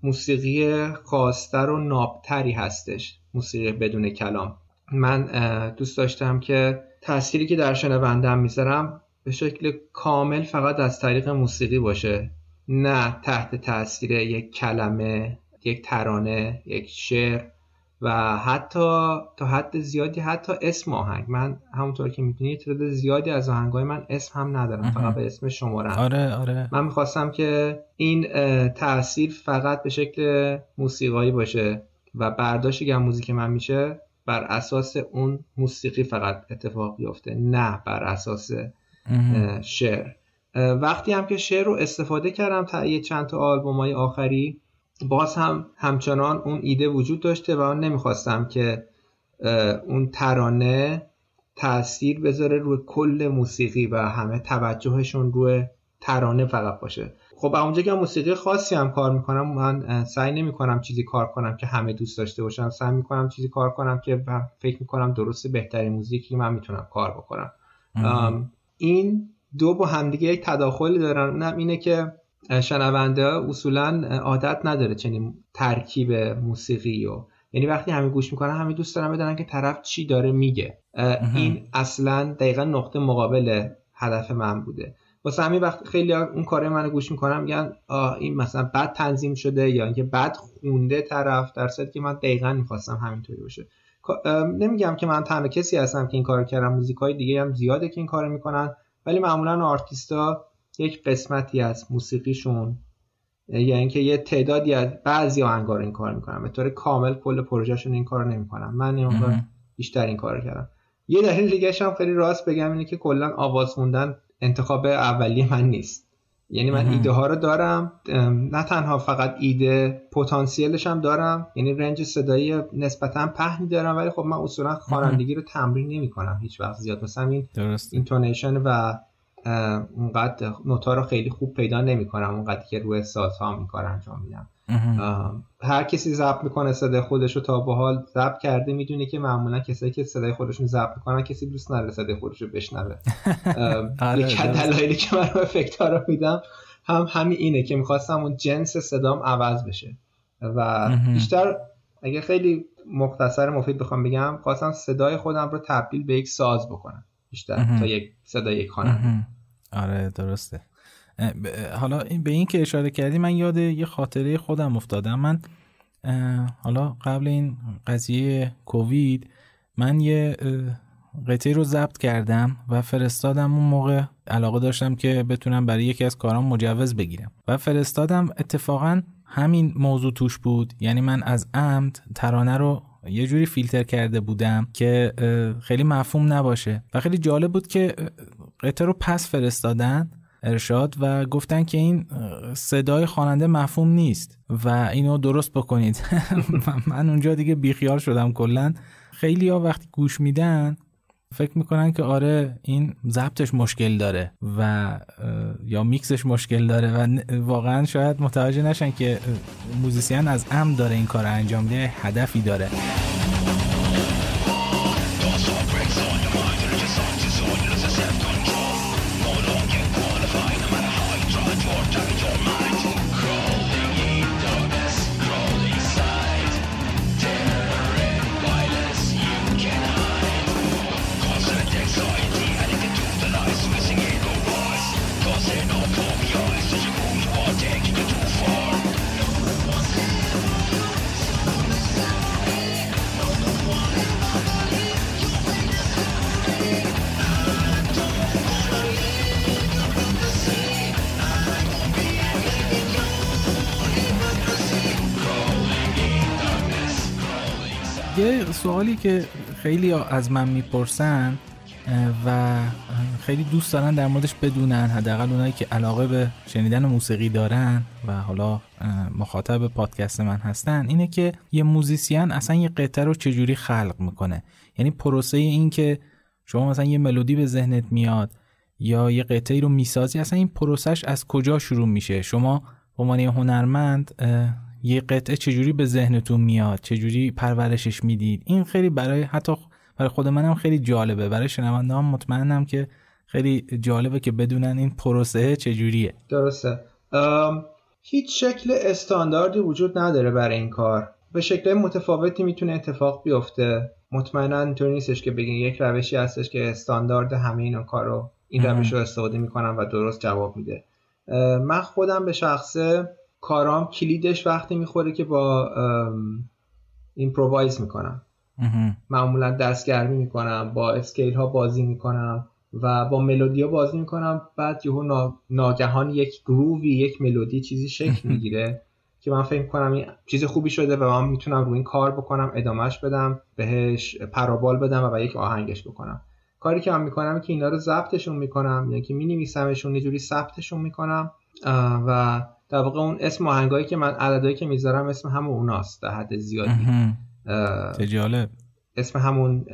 موسیقی خاصتر و نابتری هستش موسیقی بدون کلام. من دوست داشتم که تأثیری که در شنوندم می‌ذارم به شکل کامل فقط از طریق موسیقی باشه. نه تحت تاثیر یک کلمه یک ترانه یک شعر و حتی تا حد زیادی حتی اسم آهنگ. من همونطور که می‌دونی تعداد زیادی از آهنگای من اسم هم ندارم فقط به اسم شمارم آره آره. من می‌خواستم که این تاثیر فقط به شکل موسیقایی باشه و برداشتی که موزیک من میشه بر اساس اون موسیقی فقط اتفاق بیفته. نه بر اساس شعر وقتی هم که شعر رو استفاده کردم تا یه چند تا آلبوم های آخری باز هم همچنان اون ایده وجود داشته و من نمی‌خواستم که اون ترانه تاثیر بذاره روی کل موسیقی و همه توجهشون روی ترانه فقط باشه. خب اونجا که موسیقی خاصی هم کار می‌کنم من سعی نمی‌کنم چیزی کار کنم که همه دوست داشته باشم سعی می‌کنم چیزی کار کنم که فکر می‌کنم درست بهترین موزیکی من می‌تونم کار بکنم. این دو با همدیگه یک تداخلی دارن. اونم اینه که شنونده اصولا عادت نداره چنین ترکیب موسیقی و یعنی وقتی همه گوش می‌کنن همه دوست دارن بدونن که طرف چی داره میگه. این اصلا دقیقا نقطه مقابل هدف من بوده. واسه همین وقت خیلی اون کار منو گوش می‌کنم میگن این مثلا بد تنظیم شده یا اینکه بد خونده طرف در صورتی که من دقیقا می‌خواستم همینطوری باشه. نمیگم که من تنها کسی هستم که این کار کردم. موزیکای دیگه هم زیاده که این کار می‌کنن. ولی معمولا آرتیستا یک قسمتی از موسیقیشون یا اینکه یه تعدادی از بعضی آهنگا این کار می‌کنن. به طور کامل کل پروژهشون این کار نمی‌کنن. من این بیشتر این کار کردم. یه دلیل دیگه هم خیلی راست بگم اینه که کلا آواز خوندن انتخاب اولی من نیست. یعنی من ایده ها رو دارم نه تنها فقط ایده پتانسیلش هم دارم. یعنی رنج صدایی نسبتا پهنی دارم ولی خب من اصولا خوانندگی رو تمرین نمی کنم هیچ وقت. زیاد مثلا این intonation و اونقدر نوتا رو خیلی خوب پیدا نمی کنم اونقدر که روی سازها می کار انجام میدم. هر کسی ضبط می‌کنه صدای خودش رو تا به حال ضبط کرده می‌دونه که معمولا کسایی که صدای خودشون ضبط می‌کنن کسی دوست نداره صدای خودش رو بشنوه آره، یکی دلایلی که من افکت ها رو میدم هم همین اینه که می‌خواستم اون جنس صدام عوض بشه. و بیشتر اگه خیلی مختصر مفید بخوام بگم خواستم صدای خودم رو تبدیل به یک ساز بکنم. بیشتر تا یک صدای یک خواننده آره درسته. حالا به این که اشاره کردی من یاد یه خاطره خودم افتادم. من حالا قبل این قضیه کووید من یه قطعه رو ضبط کردم و فرستادم اون موقع علاقه داشتم که بتونم برای یکی از کارام مجوز بگیرم. و فرستادم اتفاقا همین موضوع توش بود. یعنی من از عمد ترانه رو یه جوری فیلتر کرده بودم که خیلی مفهوم نباشه. و خیلی جالب بود که قطعه رو پس فرستادن ارشاد و گفتن که این صدای خواننده مفهوم نیست و اینو درست بکنید. من اونجا دیگه بیخیال شدم کلا. خیلی ها وقتی گوش میدن فکر می‌کنن که آره این ضبطش مشکل داره و یا میکسش مشکل داره و واقعا شاید متوجه نشن که موزیسین از عمد داره این کار انجام میده هدفی داره. یه سوالی که خیلی از من می‌پرسن و خیلی دوست دارن در موردش بدونن حداقل اونایی که علاقه به شنیدن موسیقی دارن و حالا مخاطب پادکست من هستن اینه که یه موزیسین اصلا یه قطعه رو چجوری خلق می‌کنه؟ یعنی پروسه این که شما مثلا یه ملودی به ذهنت میاد یا یه قطعه رو می‌سازی اصلا این پروسش از کجا شروع میشه؟ شما به عنوان هنرمند یه قطعه چجوری به ذهنتون میاد؟ چجوری پرورشش می‌دید؟ این خیلی برای حتی برای خود منم خیلی جالبه. برای شنونده هم مطمئنم که خیلی جالبه که بدونن این پروسه چجوریه. درسته. هیچ شکل استانداردی وجود نداره برای این کار. به شکل متفاوتی می‌تونه اتفاق بیفته. مطمئنا اینطوری نیستش که بگین یک روشی هستش که استاندارد همه این کار رو این روش رو استفاده می‌کنم و درست جواب میده. من خودم به شخصه کارام کلیدش وقتی می‌خوره که با improvise می‌کنم. معمولا دستگرمی می‌کنم با scale ها بازی می‌کنم و با ملودی ها بازی می‌کنم. بعد یهو ناگهان یک groove ی یک ملودی چیزی شکل می‌گیره که من فکر کنم این چیز خوبی شده و من می‌تونم روی این کار بکنم ادامهش بدم بهش پر و بال بدم و, یک آهنگش بکنم. کاری که من می‌کنم که اینا رو ضبطشون می‌کنم یعنی که مینویسمشون یه جوری ثبتشون می‌کنم و در واقع اون اسم آهنگایی که من عددهایی که می‌ذارم اسم همون اوناست در حد زیادی. جالب. اسم همون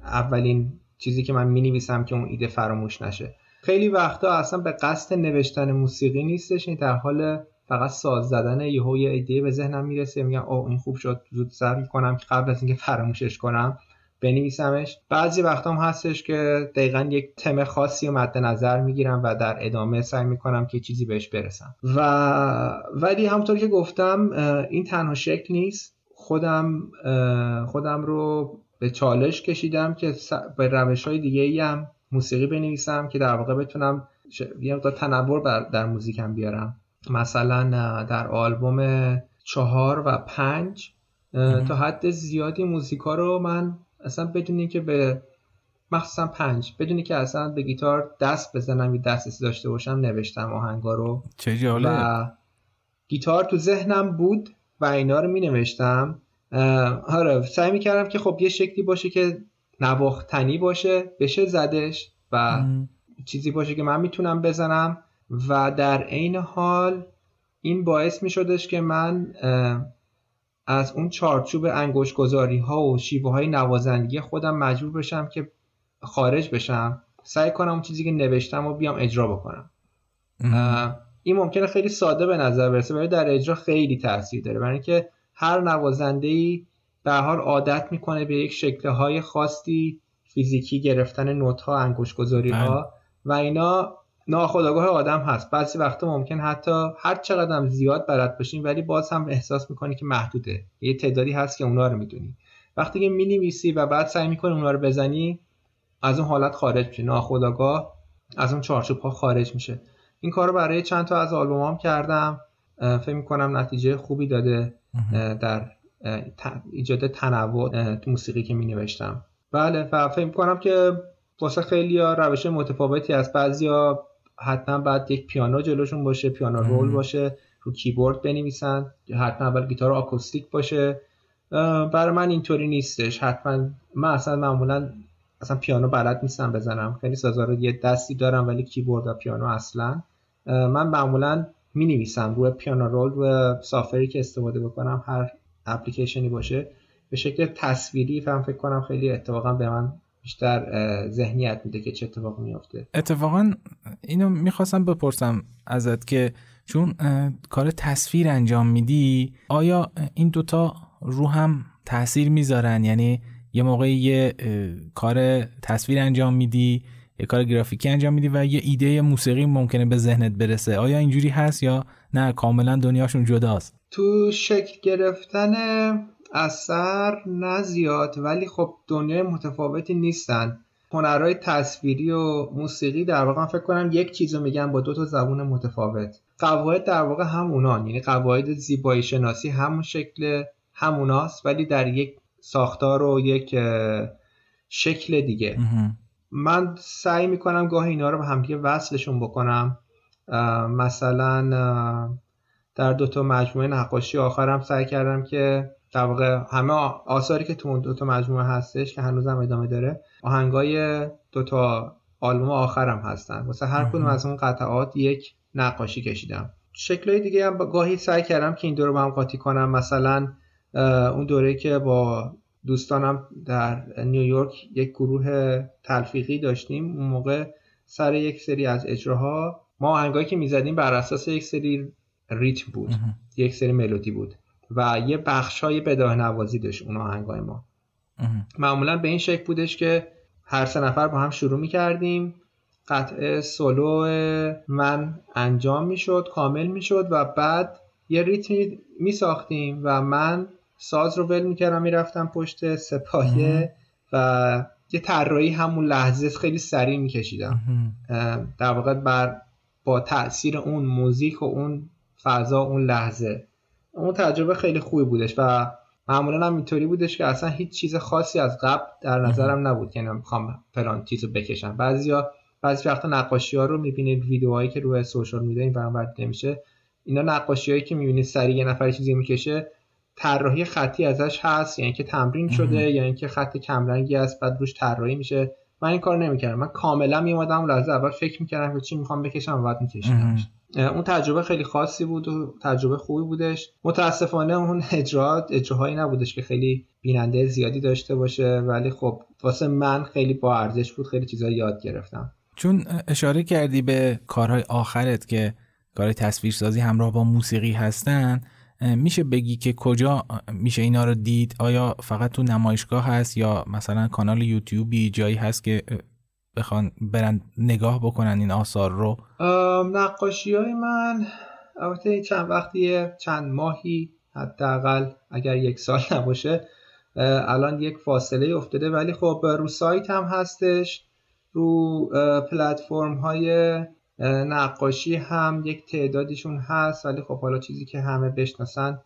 اولین چیزی که من می‌نویسم که اون ایده فراموش نشه. خیلی وقتا اصلا به قصد نوشتن موسیقی نیستش این در حال فقط ساز زدن یهو یه ایده به ذهنم می‌رسه میگم او این خوب شد زود سر می‌کنم که قبل از اینکه فراموشش کنم بنویسمش. بعضی وقتا هم هستش که دقیقا یک تم خاصی مد نظر می‌گیرم و در ادامه سعی می‌کنم که چیزی بهش برسم. و ولی همونطور که گفتم این تنها شکل نیست. خودم خودم رو به چالش کشیدم که به روش های دیگه هم موسیقی بنویسم که در واقع بتونم یه مقدار تنوع در موزیکم بیارم. مثلا در آلبوم چهار و پنج تا حد زیادی موزیکا رو من اصلا بدونی که به مخصوصا پنج بدونی که اصلا به گیتار دست بزنم یا دسترسی داشته باشم نوشتم آهنگا رو. چه جالب. و گیتار تو ذهنم بود و اینا رو می نوشتم آره سعی می کردم که خب یه شکلی باشه که نواختنی باشه بشه زدش و چیزی باشه که من می‌تونم بزنم. و در عین حال این باعث می شدش که من از اون چارچوب انگوش گذاری ها و شیوه های نوازندگی خودم مجبور بشم که خارج بشم. سعی کنم اون چیزی که نوشتم و بیام اجرا بکنم. این ممکنه خیلی ساده به نظر برسه ولی در اجرا خیلی تاثیر داره. برای اینکه هر نوازنده ای به حال عادت می‌کنه به یک شکل های خاصی فیزیکی گرفتن نوت ها انگوش گذاری ها. و اینا ناخودآگاه آدم هست. بعضی وقتا ممکن حتی هر چقدر زیاد بلد باشین ولی باز هم احساس می‌کنی که محدوده. یه تعدادی هست که اونا رو می‌دونی. وقتی که می‌نویسی و بعد سعی می‌کنی اونا رو بزنی از اون حالت خارج میشه ناخودآگاه از اون چارچوب ها خارج میشه. این کار رو برای چند تا از آلبومام کردم. فکر می‌کنم نتیجه خوبی داده در ایجاد تنوع تو موسیقی که می نوشتم بله و فکر می‌کنم که واسه خیلی ها روش متفاوتی از بعضیا حتما بعد یک پیانو جلوشون باشه پیانو رول باشه رو کیبورد بنویسن حتما اول گیتار آکوستیک باشه. برای من اینطوری نیستش. حتما من اصلا معمولا اصلا پیانو بلد نیستم بزنم. خیلی سازا رو یه دستی دارم ولی کیبورد و پیانو اصلا. من معمولا می نویسم روی پیانو رول و سافری که استفاده بکنم هر اپلیکیشنی باشه. به شکل تصویری فهم فکر کنم خیلی اتفاقا به من بیشتر ذهنیت میده که چه اتفاقی میافته. اتفاقا اینو می‌خواستم بپرسم ازت که چون کار تصویر انجام میدی آیا این دوتا رو هم تاثیر می‌ذارن؟ یعنی یه موقع یه کار تصویر انجام میدی یه کار گرافیکی انجام میدی و یه ایده موسیقی ممکنه به ذهنت برسه. آیا اینجوری هست یا نه؟ کاملا دنیاشون جداست. تو شکل گرفتن اثر نه زیاد ولی خب دنیای متفاوتی نیستن. هنرهای تصویری و موسیقی در واقع فکر کنم یک چیز رو میگن با دو تا زبون متفاوت. قواعد در واقع همونان یعنی قواعد زیبایی شناسی همون شکل هموناست ولی در یک ساختار و یک شکل دیگه. من سعی می‌کنم گاه اینا رو به همدیگه وصلشون بکنم. مثلا در دوتا مجموعه نقاشی آخرم سعی کردم که در واقع همه آثاری که تو اون دوتا مجموعه هستش که هنوزم ادامه داره آهنگای دوتا آلبوم آخرم هستن. واسه هر کدوم از اون قطعات یک نقاشی کشیدم. شکلهای دیگه هم گاهی سعی کردم که این دور رو با هم قاطی کنم. مثلا اون دوره که با دوستانم در نیویورک یک گروه تلفیقی داشتیم. اون موقع سر یک سری از اجراها ما آهنگایی که می‌زدیم بر اساس یک سری ریتم بود. یک سری ملودی بود. و یه بخش های بداه نوازی داشت اون آهنگای ما. معمولا به این شکل بودش که هر سه نفر با هم شروع می‌کردیم. قطعه سولو من انجام می‌شد کامل می‌شد و بعد یه ریتمی میساختیم و من ساز رو ول می‌کردم می‌رفتم پشت سپایه و یه طراحی همون لحظه خیلی سریع میکشیدم. در واقع بر با تاثیر اون موزیک و اون فضا اون لحظه. اون تجربه خیلی خوبی بودش و معمولا هم اینطوری بودش که اصلا هیچ چیز خاصی از قبل در نظرم نبود که می‌خوام فلان چیزو بکشم. بعضیا بعضی وقتا نقاشی ها رو می‌بینید ویدیوهایی که روی سوشال میدیا این برام نمیشه اینا نقاشی هایی که می‌بینید سریع یه نفر چیزی می‌کشه طراحی خطی ازش هست یعنی که تمرین شده یا اینکه خط کمرنگی است بعد روش طراحی میشه. من این کار نمی‌کردم. من کاملا میومدم لحظه اول فکر می‌کردم که چی می‌خوام بکشم و بعد میکشیدم اون تجربه خیلی خاصی بود و تجربه خوبی بودش. متاسفانه اون اجرات اجراهایی نبودش که خیلی بیننده زیادی داشته باشه. ولی خب واسه من خیلی با ارزش بود خیلی چیزا یاد گرفتم. چون اشاره کردی به کارهای آخرت که کارهای تصویرسازی همراه با موسیقی هستن میشه بگی که کجا میشه اینا رو دید؟ آیا فقط تو نمایشگاه هست یا مثلا کانال یوتیوبی جایی هست که بخوان برن نگاه بکنن این آثار رو؟ نقاشی های من البته چند وقتیه چند ماهی حداقل اگر یک سال نباشه الان یک فاصله افتاده. ولی خب رو سایت هم هستش رو پلتفرم های نقاشی هم یک تعدادیشون هست. ولی خب حالا چیزی که همه بشناسن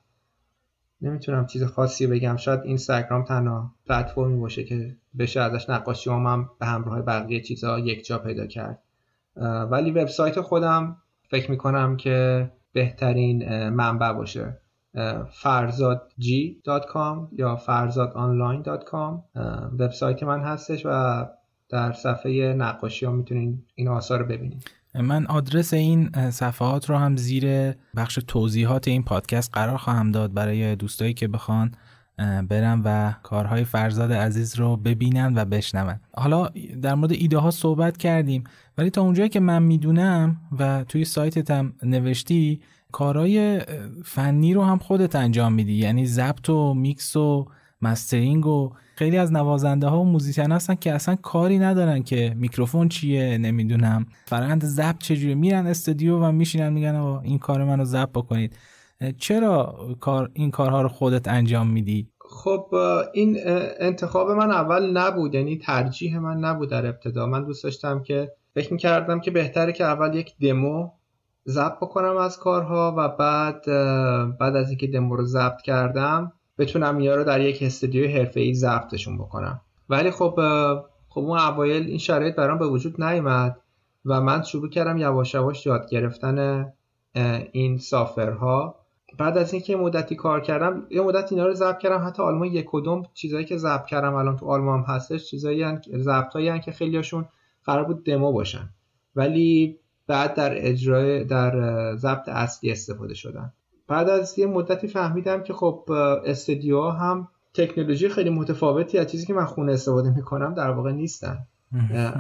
نمی‌تونم چیز خاصی بگم. شاید اینستاگرام تنها پلتفرمی باشه که بشه ازش نقاشی هم, به همراه بقیه چیزها یک جا پیدا کرد. ولی وبسایت خودم فکر می‌کنم که بهترین منبع باشه. فرزادجی.com یا فرزادانلاین.com وبسایت من هستش و در صفحه نقاشی ها می‌تونین این آثار رو ببینید من آدرس این صفحات رو هم زیر بخش توضیحات این پادکست قرار خواهم داد برای دوستایی که بخوان برن و کارهای فرزاد عزیز رو ببینن و بشنون. حالا در مورد ایده ها صحبت کردیم ولی تا اونجایی که من می‌دونم و توی سایتت هم نوشتی کارهای فنی رو هم خودت انجام میدی. یعنی ضبط و میکس و mastering و خیلی از نوازنده ها و موزیسین هستن که اصلا کاری ندارن که میکروفون چیه نمی‌دونم. روند ضبط چجوری میرن استودیو و میشینن میگن این کار منو ضبط بکنید. چرا کار این کارها رو خودت انجام میدی؟ خب این انتخاب من اول نبود یعنی ترجیح من نبود در ابتدا. من دوست داشتم که فکر می‌کردم که بهتره که اول یک دمو ضبط بکنم از کارها و بعد بعد از اینکه دمو رو ضبط کردم بتونم اینا رو در یک استودیو حرفه‌ای ضبطشون بکنم. ولی خب خب اون اوایل این شرایط برام به وجود نیومد و من شروع کردم یواش یواش یاد گرفتن این سافرها. بعد از اینکه مدتی کار کردم یه مدت اینا رو ضبط کردم. حتی آلبوم یک و دوم چیزایی که ضبط کردم الان تو آلبوم هستش چیزایی ضبطایی که خیلیاشون قرار بود دمو باشن. ولی بعد در اجرای در ضبط اصلی استفاده شدن. بعد از یه مدتی فهمیدم که خب استودیو هم تکنولوژی خیلی متفاوتی از چیزی که من خونه استفاده می‌کنم در واقع نیستن.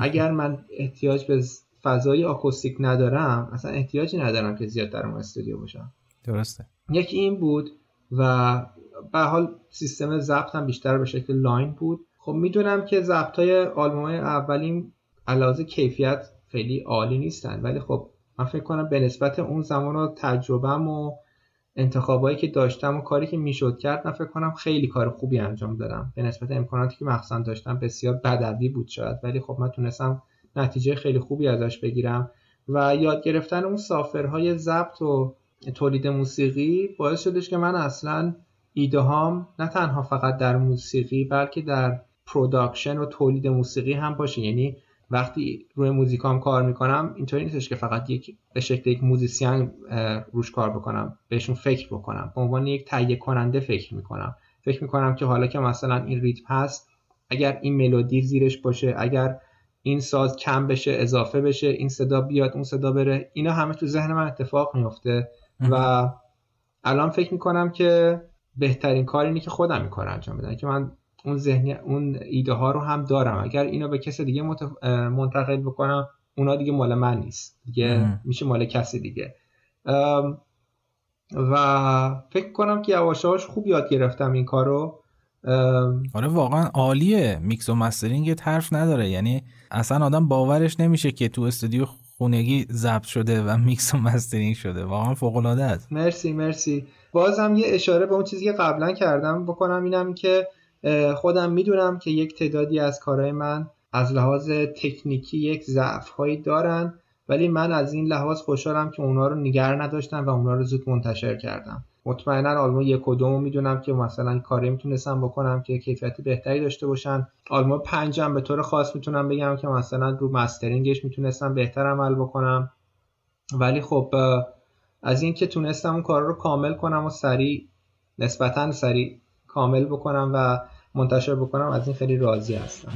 اگر من احتیاج به فضای آکوستیک ندارم اصلا احتیاجی ندارم که زیاد در اون استودیو باشم. درسته. یکی این بود و به حال سیستم ضبط هم بیشتر به شکل لاین بود. خب می‌دونم که ضبط های آلبوم های اولین علاوه کیفیت خیلی عالی نیستن ولی خب من فکر کنم به نسبت اون زمان و تجربهم و انتخابایی که داشتم و کاری که می‌شد کرد من فکر کنم خیلی کار خوبی انجام دادم. به نسبت امکاناتی که مخصوصا داشتم بسیار بدوی بود شاید ولی خب من تونستم نتیجه خیلی خوبی ازش بگیرم و یاد گرفتن اون سافرهای ضبط و تولید موسیقی باعث شدش که من اصلا ایده هام نه تنها فقط در موسیقی بلکه در production و تولید موسیقی هم باشه. یعنی وقتی روی موزیکام کار می‌کنم اینطوری نیستش که فقط یک به شکل یک موزیسین روش کار بکنم بهشون فکر بکنم. به عنوان یک تهیه کننده فکر می‌کنم. فکر می‌کنم که حالا که مثلا این ریتم هست اگر این ملودی زیرش باشه اگر این ساز کم بشه اضافه بشه این صدا بیاد اون صدا بره اینا همه تو ذهن من اتفاق میفته و الان فکر می‌کنم که بهترین کار اینه که خودم این کار انجام بدم. که من اون ذهنی اون ایده ها رو هم دارم. اگر اینو به کس دیگه منتقل بکنم اونا دیگه مال من نیست. دیگه میشه مال کسی دیگه. و فکر کنم که یواشاش خوب یاد گرفتم این کارو. آره واقعا عالیه. میکس و mastering حرف نداره. یعنی اصلا آدم باورش نمیشه که تو استودیو خونگی ضبط شده و میکس و mastering شده. واقعا فوق العاده است. مرسی مرسی. بازم یه اشاره به اون چیزی که قبلا کردم بکنم اینم که خودم می‌دونم که یک تعدادی از کارهای من از لحاظ تکنیکی یک ضعف هایی دارن ولی من از این لحاظ خوشحالم که اونا رو نگر نداشتم و اونا رو زود منتشر کردم. مطمئنا آلبوم یک و دوم می‌دونم که مثلا کاری می‌تونستم بکنم که کیفیت بهتری داشته باشن. آلبوم پنجم به طور خاص می‌تونم بگم که مثلا رو مسترینگش می‌تونستم بهتر عمل بکنم. ولی خب از اینکه تونستم اون کار رو کامل کنم و سریع نسبتا سریع کامل بکنم و منتشر بکنم از این خیلی راضی هستم.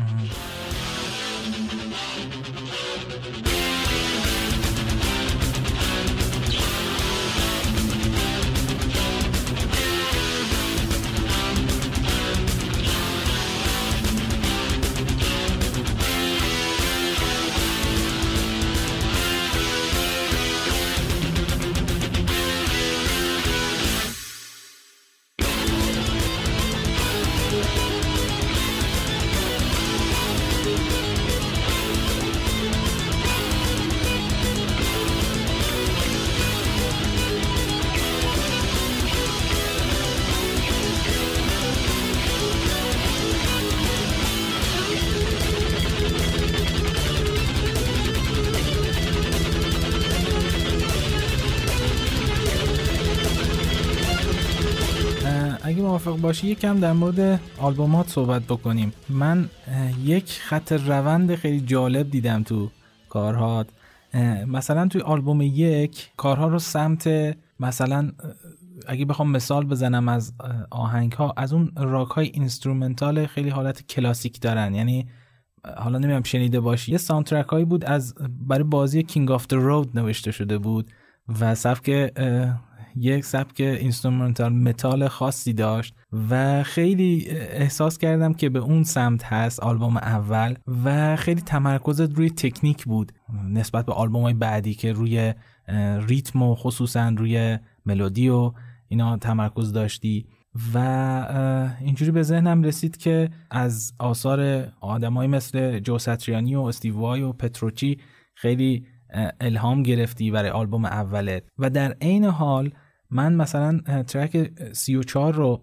موافق باشی یکم در مورد آلبومات صحبت بکنیم. من یک خط روند خیلی جالب دیدم تو کارهات. مثلا توی آلبوم یک کارها رو سمت مثلا اگه بخوام مثال بزنم از آهنگ ها از اون راک های instrumental خیلی حالت کلاسیک دارن. یعنی حالا نمیدونم شنیده باشی. یه soundtrack هایی بود از برای بازی King of Road نوشته شده بود و سبک یک سبک instrumental متال خاصی داشت و خیلی احساس کردم که به اون سمت هست آلبوم اول و خیلی تمرکز روی تکنیک بود نسبت به آلبوم های بعدی که روی ریتم و خصوصا روی ملودی و اینا تمرکز داشتی و اینجوری به ذهنم رسید که از آثار آدمایی مثل جو ساتریانی و استیو وای و پتروچی خیلی الهام گرفتی برای آلبوم اولت و در عین حال من مثلا track 34 رو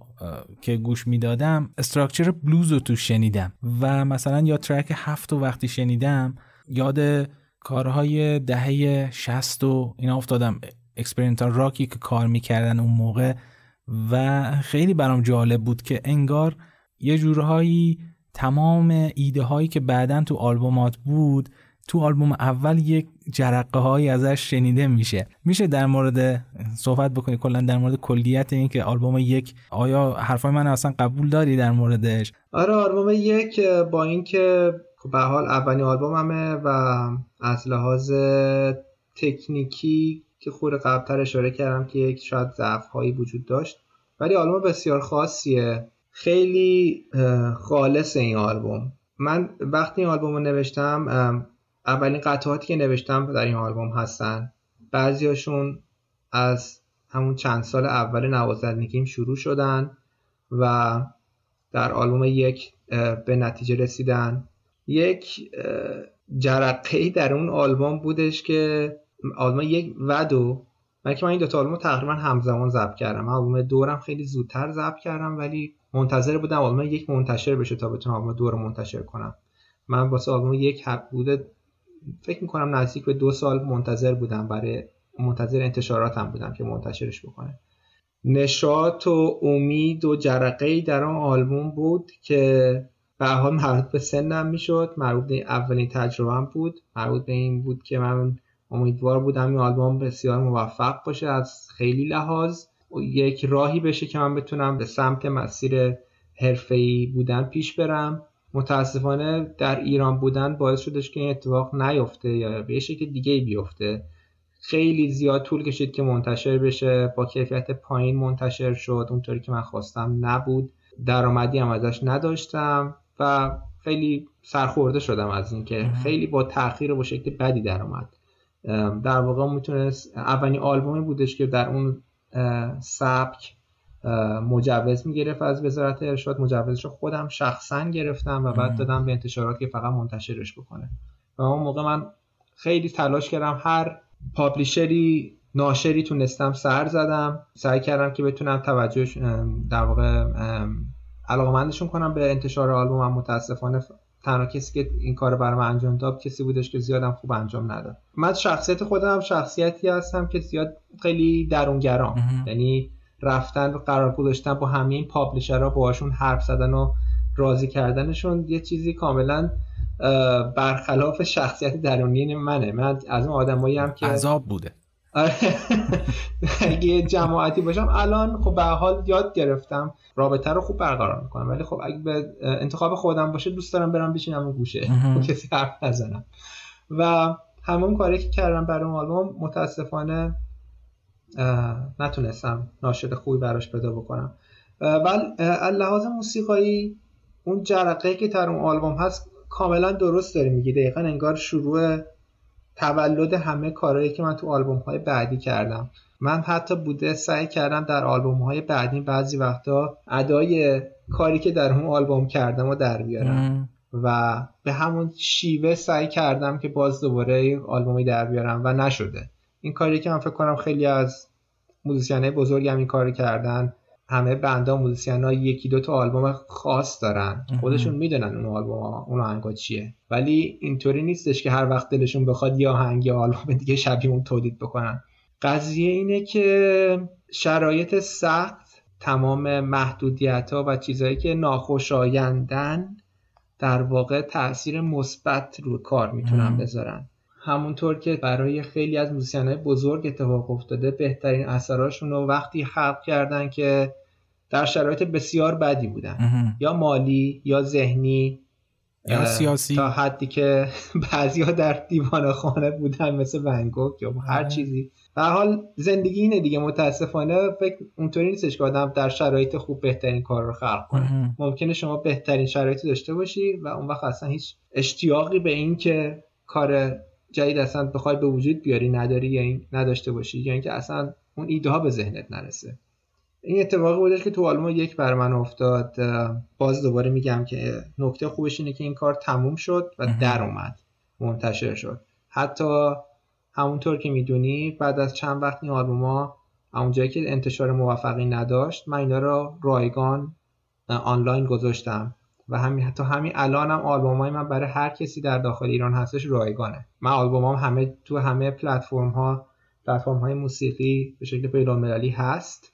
که گوش می‌دادم structure بلوز رو تو شنیدم و مثلا یا track هفت رو وقتی شنیدم یاد کارهای دهه 60 و اینا افتادم. experimental راکی که کار می‌کردن اون موقع و خیلی برام جالب بود که انگار یه جورهایی تمام ایده هایی که بعدا تو آلبومات بود تو آلبوم اول یک جرقه هایی ازش شنیده میشه. میشه در مورد صحبت بکنی کلا در مورد کلیت این که آلبوم یک آیا حرفای من اصلا قبول داری در موردش؟ آره آلبوم یک با اینکه به حال اولین آلبوممه و از لحاظ تکنیکی که خود قبلتر اشاره کردم که یک شاید ضعف هایی وجود داشت ولی آلبوم بسیار خاصیه. خیلی خالص این آلبوم. من وقتی این آلبوم رو نوشتم اولین قطعاتی که نوشتم در این آلبوم هستن. بعضیاشون از همون چند سال اول نوازندگیم شروع شدن و در آلبوم یک به نتیجه رسیدن. یک جرقه در اون آلبوم بودش که آلبوم یک و دو من که من این تا آلبوم تقریبا همزمان ضبط کردم. آلبوم دورم خیلی زودتر ضبط کردم ولی منتظر بودم آلبوم یک منتشر بشه تا بتونم آلبوم دو رو منتشر کنم. من واسه آلبوم یک بوده فکر می‌کنم نزدیک به دو سال منتظر بودم برای منتظر انتشاراتم بودم که منتشرش بکنه. نشاط و امید و جرقه در آن آلبوم بود که به حال مربوط به سنم می‌شد مربوط به اولین تجربهم بود مربوط به این بود که من امیدوار بودم این آلبوم بسیار موفق باشه از خیلی لحاظ. یک راهی بشه که من بتونم به سمت مسیر حرفه‌ای بودن پیش برم. متاسفانه در ایران بودن باعث شدش که این اتفاق نیفته یا به شکل دیگه بیفته. خیلی زیاد طول کشید که منتشر بشه با کیفیت پایین منتشر شد اونطوری که من خواستم نبود. درآمدی هم ازش نداشتم و خیلی سرخورده شدم از اینکه خیلی با تاخیر و با شکل بدی درآمد. در واقع می‌تونست اولین آلبومی بودش که در اون سبک مجوز می‌گرفت از وزارت ارشاد. مجوزش رو خودم شخصا گرفتم و بعد دادم به انتشارات که فقط منتشرش بکنه. و اون موقع من خیلی تلاش کردم هر پابلیشری ناشری تونستم سر زدم. سعی کردم که بتونم توجهش در واقع علاقمندشون کنم به انتشار آلبوم. متاسفانه تنها کسی که این کار برام انجام داد کسی بودش که زیادم خوب انجام نداد. من شخصیت خودم شخصیتی هستم که زیاد خیلی درونگرام. یعنی رفتن قرار گذاشتن با همه این پابلشرها باهاشون حرف زدن و راضی کردنشون یه چیزی کاملا برخلاف شخصیت درونی منه. من از اون آدمایی هم که عذاب بوده. اگه جماعتی باشم الان خب به حال یاد گرفتم. رابطه رو خوب برقرار می‌کنم. ولی خب اگه به انتخاب خودم باشه دوست دارم برم بشینم و گوشه. کسی حرف نزنم. و همون کاری که کردم برای اون آلبوم متاسفانه نتونستم ناشد خوبی براش پیدا بکنم. ولی لحاظ موسیقایی اون جرقه که در اون آلبوم هست کاملا درست داری میگی. دقیقا انگار شروع تولد همه کارهایی که من تو آلبوم های بعدی کردم. من حتی بوده سعی کردم در آلبوم های بعدی بعضی وقتا ادای کاری که در اون آلبوم کردم و در بیارم. و به همون شیوه سعی کردم که باز دوباره آلبومی در بیارم و نشده. این کاری که من فکر کنم خیلی از musician بزرگی هم این کار کردن همه band ا musician ها یکی دو تا آلبوم خاص دارن. خودشون می‌دونن اون آلبوم ها اون آهنگا چیه. ولی اینطوری نیستش که هر وقت دلشون بخواد یا آهنگ یا آلبوم دیگه شبیه اون تولید بکنن. قضیه اینه که شرایط سخت تمام محدودیت ها و چیزهایی که ناخوشایندن در واقع تاثیر مثبت رو کار می‌تونن بذارن. همونطور که برای خیلی از موسیقین بزرگ اتفاق افتاده بهترین اثراشون رو وقتی خلق کردن که در شرایط بسیار بدی بودن. یا مالی یا ذهنی یا سیاسی. تا حدی که بعضیا در دیوان خانه بودن مثل ونگوک یا هر چیزی. به حال زندگی اینه دیگه متاسفانه فکر اونطوری نیستش که آدم در شرایط خوب بهترین کار رو خلق کنه. ممکنه شما بهترین شرایطی داشته باشی و اون وقت اصلا هیچ اشتیاقی به این که کار جدید اصلا بخوای به وجود بیاری نداری یا این نداشته باشی یا اینکه اصلا اون ایده ها به ذهنت نرسه. این اتفاقی بودش که تو آلمان یک بر من افتاد. باز دوباره میگم که نکته خوبش اینه که این کار تموم شد و در اومد. منتشر شد. حتی همونطور که می‌دونی بعد از چند وقت این آلبوم ها جایی که انتشار موفقی نداشت من اینا رو رایگان آنلاین گذاشتم. و همین حتی همین الان هم آلبوم های من برای هر کسی در داخل ایران هستش رایگانه. من آلبوم هم همه تو همه پلتفرم ها پلتفرم های موسیقی به شکل بین‌المللی هست.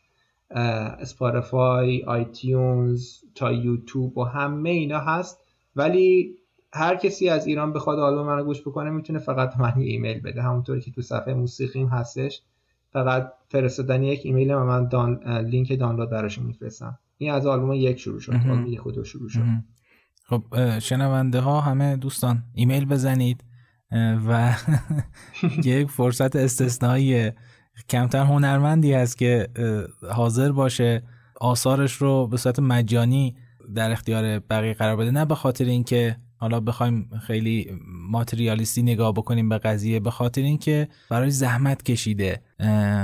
Spotify iTunes تا یوتیوب و همه اینا هست. ولی هر کسی از ایران بخواد آلبوم منو گوش بکنه می‌تونه فقط من ایمیل بده. همونطوری که تو صفحه موسیقیم هستش. فقط فرستادن یک ایمیل و من دان... لینک دانلود براشون میفرستم. این از آلبوم یک شروع شد آلبوم یک خود شروع شد. خب شنونده ها همه دوستان ایمیل بزنید و یک فرصت استثنایی کمتر هنرمندی هست که حاضر باشه آثارش رو به صورت مجانی در اختیار بقیه قرار بده. نه به خاطر اینکه حالا بخوایم خیلی ماتریالیستی نگاه بکنیم به قضیه به خاطر اینکه برای زحمت کشیده.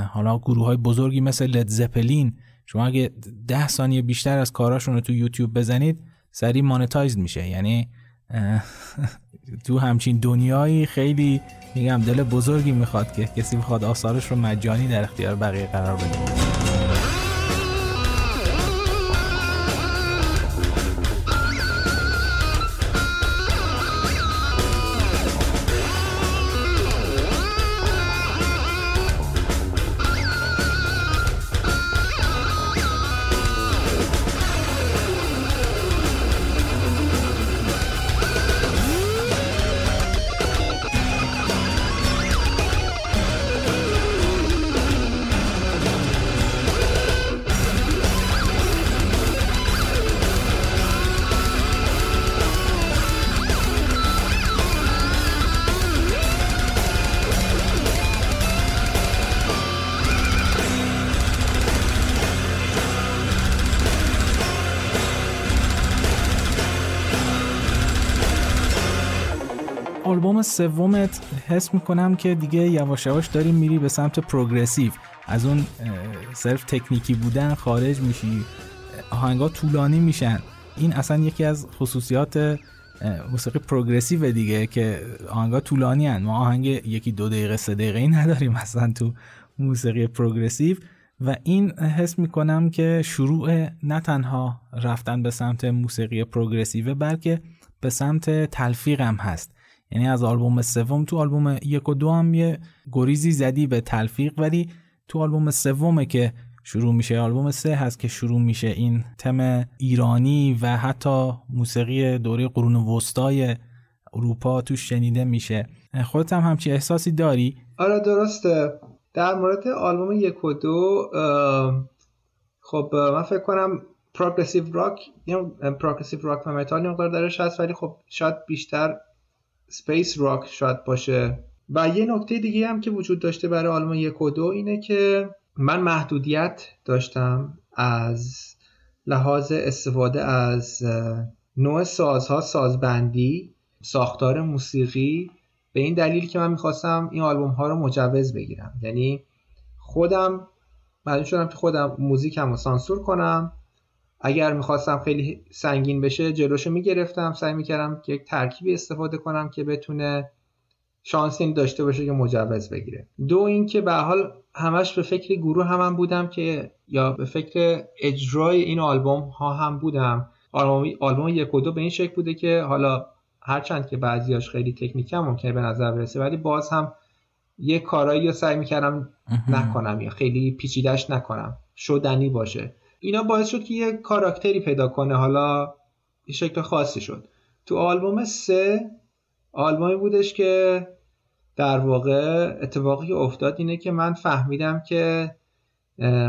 حالا گروه های بزرگی مثل لد زپلین شما اگه ده ثانیه بیشتر از کاراشون رو تو یوتیوب بزنید سریع مانتایز میشه. یعنی تو همچین دنیایی خیلی میگم دل بزرگی می‌خواد که کسی بخواد آثارش رو مجانی در اختیار بقیه قرار بده. سومت حس می‌کنم که دیگه یواش یواش داریم میری به سمت پروگرسیو. از اون صرف تکنیکی بودن خارج میشی. آهنگا طولانی میشن. این اصلا یکی از خصوصیات موسیقی پروگرسیو دیگه که آهنگا طولانی هن. ما آهنگ یکی دو دقیقه سه دقیقه ای نداریم اصلا تو موسیقی پروگرسیو. و این حس می‌کنم که شروع نه تنها رفتن به سمت موسیقی پروگرسیو بلکه به سمت تلفیق هم هست. یعنی از آلبوم سوم تو آلبوم یک و دو هم یه گریزی زدی به تلفیق ولی تو آلبوم سومه که شروع میشه. آلبوم سه هست که شروع میشه. این تم ایرانی و حتی موسیقی دوره قرون وسطای اروپا تو شنیده میشه. خودت هم همچی احساسی داری؟ آره درسته. در مورد آلبوم یک و دو خب من فکر کنم progressive rock progressive rock و متال مقدار درش هست ولی خب شاید بیشتر space rock شاید باشه. و یه نکته دیگه هم که وجود داشته برای آلبوم یک و دو اینه که من محدودیت داشتم از لحاظ استفاده از نوع سازها سازبندی ساختار موسیقی. به این دلیل که من می‌خواستم این آلبوم ها رو مجوز بگیرم. یعنی خودم مجبور شدم که خودم موزیکم رو سانسور کنم. اگر می‌خواستم خیلی سنگین بشه جلوشو می‌گرفتم. سعی می‌کردم که یک ترکیبی استفاده کنم که بتونه شانس این داشته باشه که مجوز بگیره. دو اینکه به حال همش به فکر گروه هم, هم بودم که یا به فکر اجرای این آلبوم ها هم بودم. آلبوم, آلبوم یک و دو به این شکل بوده که حالا هرچند که بعضیاش خیلی تکنیکی هم ممکنه به نظر برسه ولی باز هم یه کارایی رو سعی می‌کردم نکنم یا خیلی پیچیدش نکنم. شدنی باشه. اینا باعث شد که یه کاراکتری پیدا کنه. حالا یه شکل خاصی شد. تو آلبوم سه آلبومی بودش که در واقع اتفاقی که افتاد اینه که من فهمیدم که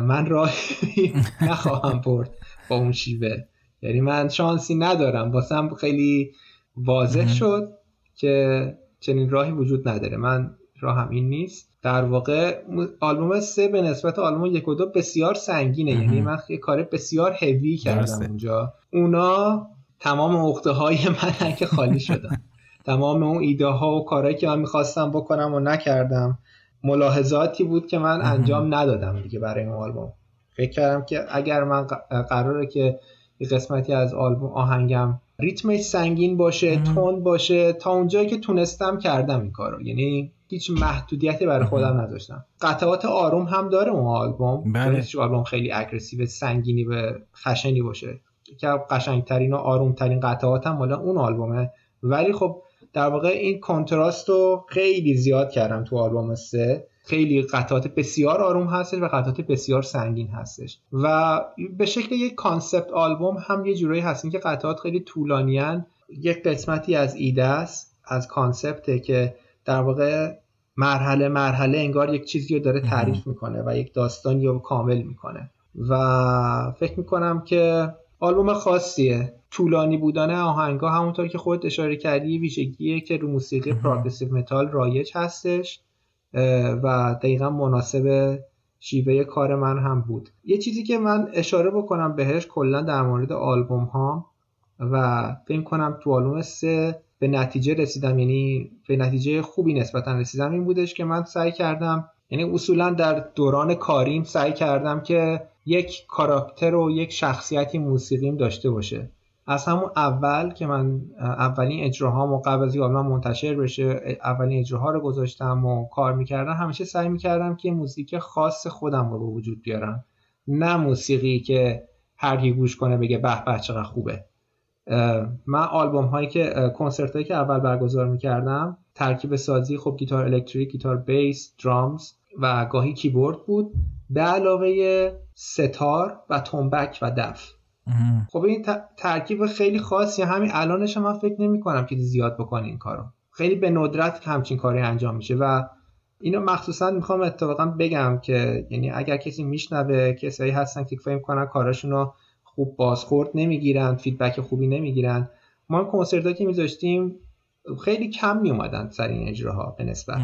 من راهی نخواهم برد با اون شیوه. یعنی من شانسی ندارم. واسم خیلی واضح شد که چنین راهی وجود نداره. من راهم این نیست. در واقع آلبوم سه به نسبت آلبوم یک و دو بسیار سنگینه. یعنی من یه کار بسیار هوی کردم اونجا. اونا تمام عقده های من که خالی شدن. تمام اون ایده ها و کارهایی که من می‌خواستم بکنم و نکردم ملاحظاتی بود که من انجام ندادم دیگه برای این آلبوم. فکر کردم که اگر من قراره که یه قسمتی از آلبوم آهنگم ریتمش سنگین باشه تون باشه تا اونجایی که تونستم کردم این کارو. یعنی هیچ محدودیتی برای خودم نداشتم. قطعات آروم هم داره اون آلبوم. بله. آلبوم خیلی اگریسیو سنگینی و خشنی باشه. که قشنگترین و آرومترین قطعات هم مال اون آلبومه. ولی خب در واقع این کنتراست رو خیلی زیاد کردم تو آلبوم سه. خیلی قطعات بسیار آروم هستش و قطعات بسیار سنگین هستش. و به شکل یک concept album هم یه جورایی هستین که قطعات خیلی طولانیان یک قسمتی از ایده است از concept ه که در واقع مرحله مرحله انگار یک چیزی رو داره تعریف می‌کنه و یک داستانی رو کامل می‌کنه. و فکر می‌کنم که آلبوم خاصیه. طولانی بودن آهنگا همونطور که خود اشاره کردی ویژگیه که رو موسیقی progressive metal رایج هستش و دقیقا مناسب شیوه کار من هم بود. یه چیزی که من اشاره بکنم بهش کلا در مورد آلبوم ها و فکر کنم تو آلبوم سه به نتیجه رسیدم یعنی به نتیجه خوبی نسبتا رسیدم. این بودش که من سعی کردم یعنی اصولا در دوران کاریم سعی کردم که یک کاراکتر و یک شخصیتی موسیقیم داشته باشه. از همون اول که من اولین اجراهام و قبل از من منتشر بشه اولین اجراها رو گذاشتم و کار می‌کردم همیشه سعی می‌کردم که موزیک خاص خودم رو به وجود بیارم. نه موسیقی که هر کی گوش کنه بگه به به چقدر خوبه. من آلبوم هایی که کنسرت هایی که اول برگزار می‌کردم ترکیب سازی خب گیتار الکتریک گیتار بیس درامز و گاهی کیبورد بود به علاوه ستار و تنبک و دف. خب این ترکیب خیلی خاصی همین الانش من فکر نمی کنم که زیاد بکنه این کارو. خیلی به ندرت همچین کاری انجام میشه و اینو مخصوصا می‌خوام اتفاقا بگم که یعنی اگر کسی میشنوه کسایی هستن که فکر کنن کاراشون رو خوب بازخورد نمی‌گیرن feedback خوبی نمی‌گیرن ما کنسرت که میذاشتیم خیلی کم می اومدن سر این اجراها به نسبت.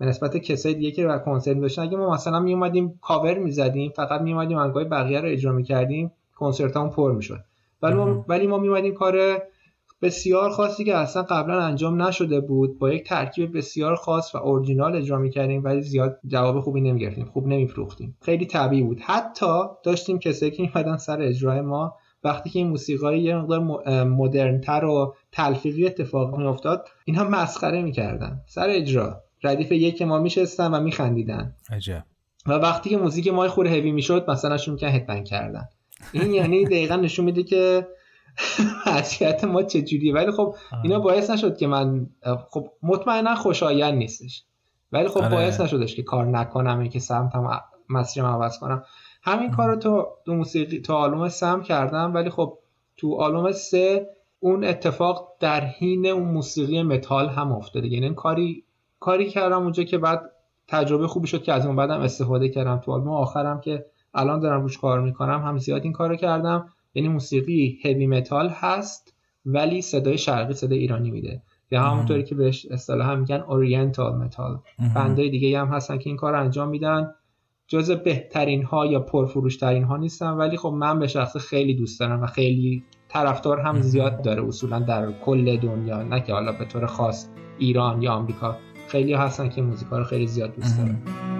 به نسبت کسای دیگه که کنسرت داشتن اگه ما مثلا می اومدیم کاور می‌زدیم فقط می اومدیم آهنگای بقیه رو اجرا می‌کردیم کنسرت پر می‌شد. ولی ما ولی ما میومدیم کار بسیار خاصی که اصلا قبلا انجام نشده بود با یک ترکیب بسیار خاص و اورجینال اجرا می‌کردیم ولی زیاد جواب خوبی نمی‌گرفتیم خوب نمیفروختیم. خیلی طبیعی بود. حتی داشتیم کسایی که میمدن سر اجرای ما وقتی که این موسیقی یه مقدار مدرنتر و تلفیقی اتفاق میافتاد اینها مسخره می‌کردن. سر اجرا. ردیف یک ما میشستن و میخندیدن. عجب. و وقتی که موزیک ما خوره هوی می‌شد مثلا شروع می‌کنن هدبنگ کردن. این یعنی دقیقا نشون میده که وضعیت ما چجوریه؟ ولی خب اینا باعث نشد که من خب مطمئنا خوشایند نیستش. ولی خب آره. باعث نشدش که کار نکنم که سمتم مسیرم عوض کنم. همین کار رو تو دو موسیقی تو آلبوم سم کردم ولی خب تو آلبوم سه اون اتفاق در حین اون موسیقی متال هم افتاده. یعنی کاری کاری کردم اونجا که بعد تجربه خوبی شد که از اون بعدم استفاده کردم. تو آلبوم آخرم که الان دارم روش کار می‌کنم هم زیاد این کارو کردم یعنی موسیقی heavy metal هست ولی صدای شرقی صدای ایرانی میده. یا همونطوری که بهش اصطلاحا میگن oriental metal band ای دیگه هم هستن که این کار انجام میدن. جز بهترین ها یا پرفروشترین ها نیستن ولی خب من به شخص خیلی دوست دارم و خیلی طرفدار هم زیاد داره. اصولا در کل دنیا نه که حالا به طور خاص ایران یا آمریکا. خیلی هستن که موزیکا رو خیلی زیاد دوست دارن.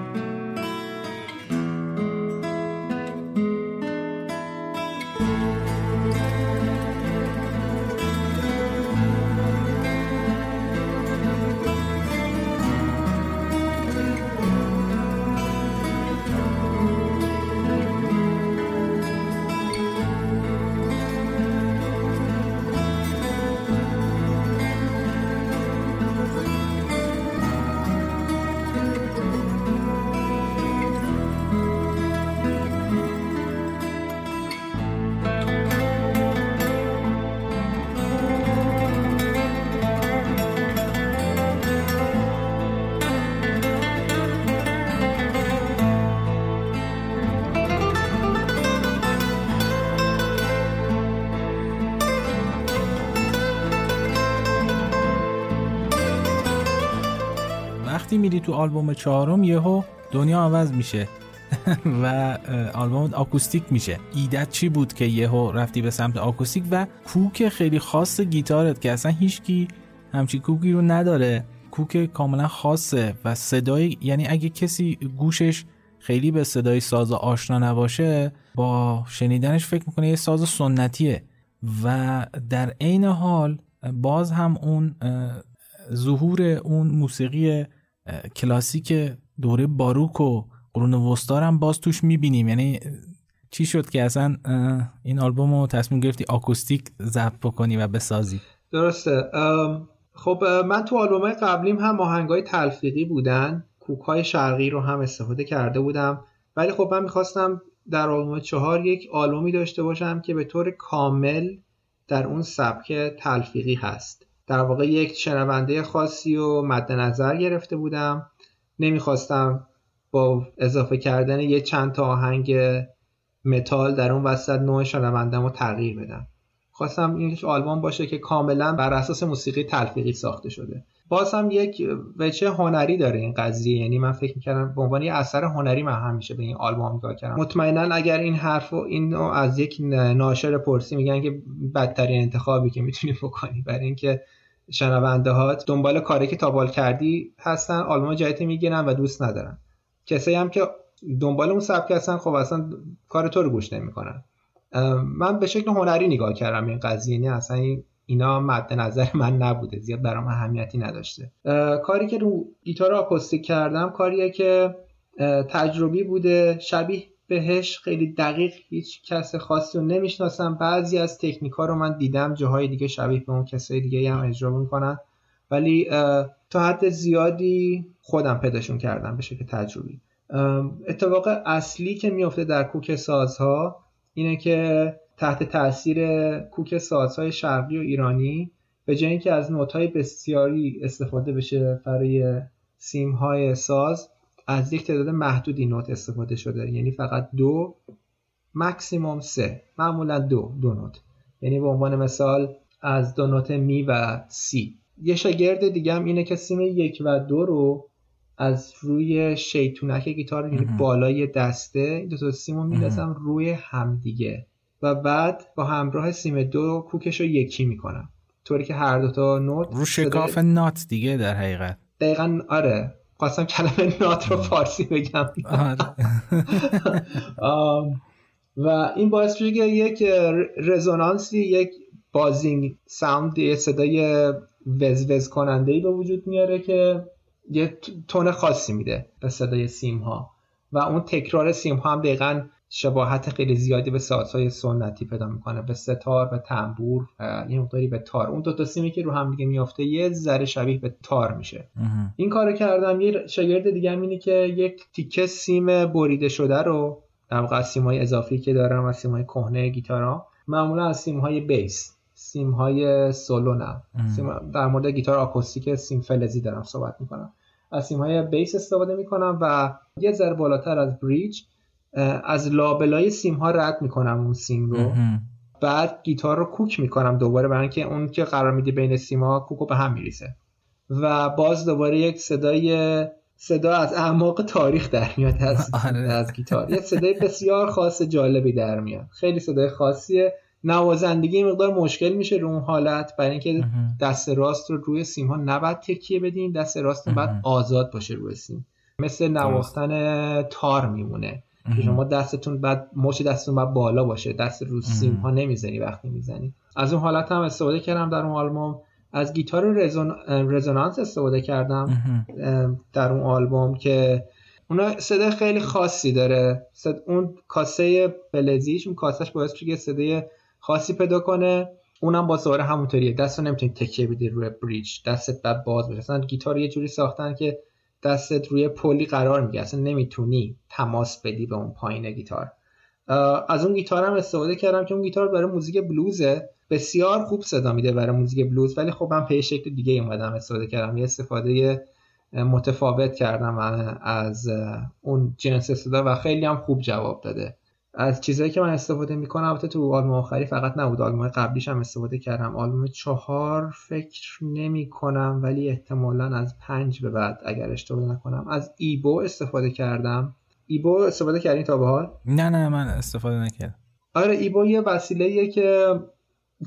چهارم یهو دنیا عوض میشه و آلبوم آکوستیک میشه. ایدت چی بود که یهو رفتی به سمت آکوستیک و کوک خیلی خاص گیتارت که اصلا هیچکی همچی کوکی رو نداره. کوک کاملا خاصه و صدای یعنی اگه کسی گوشش خیلی به صدای ساز آشنا نباشه با شنیدنش فکر می‌کنه یه ساز سنتیه. و در عین حال باز هم اون ظهور اون موسیقی کلاسیک دوره باروک و قرون وسطا هم باز توش می‌بینیم. یعنی چی شد که اصلا این آلبوم رو تصمیم گرفتی آکوستیک ضبط بکنی و بسازی؟ درسته. خب من تو آلبوم قبلیم هم آهنگای تلفیقی بودن کوک های شرقی رو هم استفاده کرده بودم. ولی خب من می‌خواستم در آلبوم چهار یک آلبومی داشته باشم که به طور کامل در اون سبک تلفیقی هست. در واقع یک شنونده خاصی و مد نظر گرفته بودم. نمی‌خواستم با اضافه کردن یه چند تا آهنگ متال در اون وسط نوع شنوندم رو تغییر بدم. خواستم این آلبوم باشه که کاملا بر اساس موسیقی تلفیقی ساخته شده. باز یک وجه هنری داره این قضیه. یعنی من فکر می‌کردم به عنوان یه اثر هنری من همیشه به این آلبوم نگاه کردم. مطمئنا اگر این حرف و این از یک ناشر پرسی میگن که بدترین انتخابی که می‌تونی بکنی برای اینکه شنونده هات دنبال کاری که تابال کردی هستن آلبوم جدید می‌گیرن و دوست ندارن. کسایی هم که دنبال اون سبک هستن خب اصلا کار تو رو گوش نمی‌کنن. من به شکل هنری نگاه کردم این قضیه یعنی اصلا اینا مد نظر من نبوده زیاد برام اهمیتی نداشته. کاری که رو گیتار آکوستیک کردم کاریه که تجربی بوده شبیه بهش خیلی دقیق هیچ کس خاصی رو نمی‌شناسم. بعضی از تکنیک ها رو من دیدم جاهای دیگه شبیه به اون کسای دیگه هم اجرا می‌کنن. ولی تا حد زیادی خودم پیداشون کردم به شکل تجربی. اتفاق اصلی که میفته در کوک سازها اینه که تحت تاثیر کوک سازهای شرقی و ایرانی به جای اینکه از نوت‌های بسیاری استفاده بشه برای سیمهای ساز از یک تعداد محدودی نوت استفاده شده. یعنی فقط دو مکسیموم سه. معمولا دو دو نوت. یعنی به عنوان مثال از دو نوت می و سی. یه شاگرد دیگه هم اینه که سیم یک و دو رو از روی شیطونک گیتار یعنی بالای دسته این دو تا سیم رو میندازم روی همدیگه و بعد با همراه سیم دو کوکش رو یکی می‌کنم. طوری که هر دوتا نوت رو شکاف نات دیگه در حقیقت. دقیقا آره. خواستم کلمه نات رو فارسی بگم. آره. و این باعث میشه که یک رزونانسی یک بازینگ ساوند یه صدای وز وز کننده ای به وجود میاره که یه تون خاصی میده به صدای سیم ها و اون تکرار سیم ها هم دقیقا شباهت خیلی زیادی به سازهای سنتی پیدا می‌کنه به ستار به تنبور و یه مقداری به تار. اون دو تا سیمی که رو هم دیگه میافته یه ذره شبیه به تار میشه. این کارو کردم. یه شگرد دیگه اینه که یک تیکه سیم بریده شده رو در واقع های اضافی که دارم از های کهنه گیتارا معمولا از سیم های bass سیم های سولو نه. سیم در مورد گیتار آکوستیک سیم فلزی دارم صحبت می‌کنم. از سیم های bass استفاده می‌کنم و یه ذره بالاتر از bridge از لابلای سیم ها رد می‌کنم اون سیم رو. بعد گیتار رو کوک می‌کنم دوباره برای اینکه اون که قرار میده بین سیم ها کوکو به هم میریزه و باز دوباره یک صدای صدا از اعماق تاریخ در میاد از, آره. از گیتار. یه صدای بسیار خاص جالبی در میاد. خیلی صدای خاصیه. نوازندگی مقدار مشکل میشه رو اون حالت. برای اینکه دست راست رو روی سیم ها نباید تکیه بدین دست راست باید آزاد باشه روی سیم. مثل نواختن تار میمونه. شما دستتون بعد مچ دستتون باید بالا باشه. دست رو سیم ها نمی‌زنی وقتی می‌زنی. از اون حالت هم استفاده کردم در اون آلبوم. از گیتار رزون... رزونانس استفاده کردم. در اون آلبوم که اونا صدای خیلی خاصی داره. صد... اون کاسه فلزیش اون کاسهش باعث میشه صدای خاصی پیدا کنه. اونم با سواره همونطوریه. دست رو نمی‌تونی تکیه بدی روی بریج دستت بعد باز بشه. اصلا گیتار یه جوری ساختن که دستت روی پلی قرار می‌گیره اصلا نمی‌تونی تماس بدی به اون پایین گیتار. از اون گیتار هم استفاده کردم که اون گیتار برای موزیک بلوزه. بسیار خوب صدا میده برای موزیک بلوز ولی خب من به شکل دیگه اومدم استفاده کردم. یه استفاده متفاوت کردم از اون جنس صدا و خیلی هم خوب جواب داده. از چیزهایی که من استفاده می‌کنم البته تو آلبوم آخری فقط نبود آلبوم قبلیش هم استفاده کردم. آلبوم چهار فکر نمی کنم ولی احتمالا از پنج به بعد اگر اشتباه نکنم از ایبو استفاده کردم. ایبو استفاده کردین تا به حال؟ نه نه من استفاده نکردم. آره ایبو یه وسیله که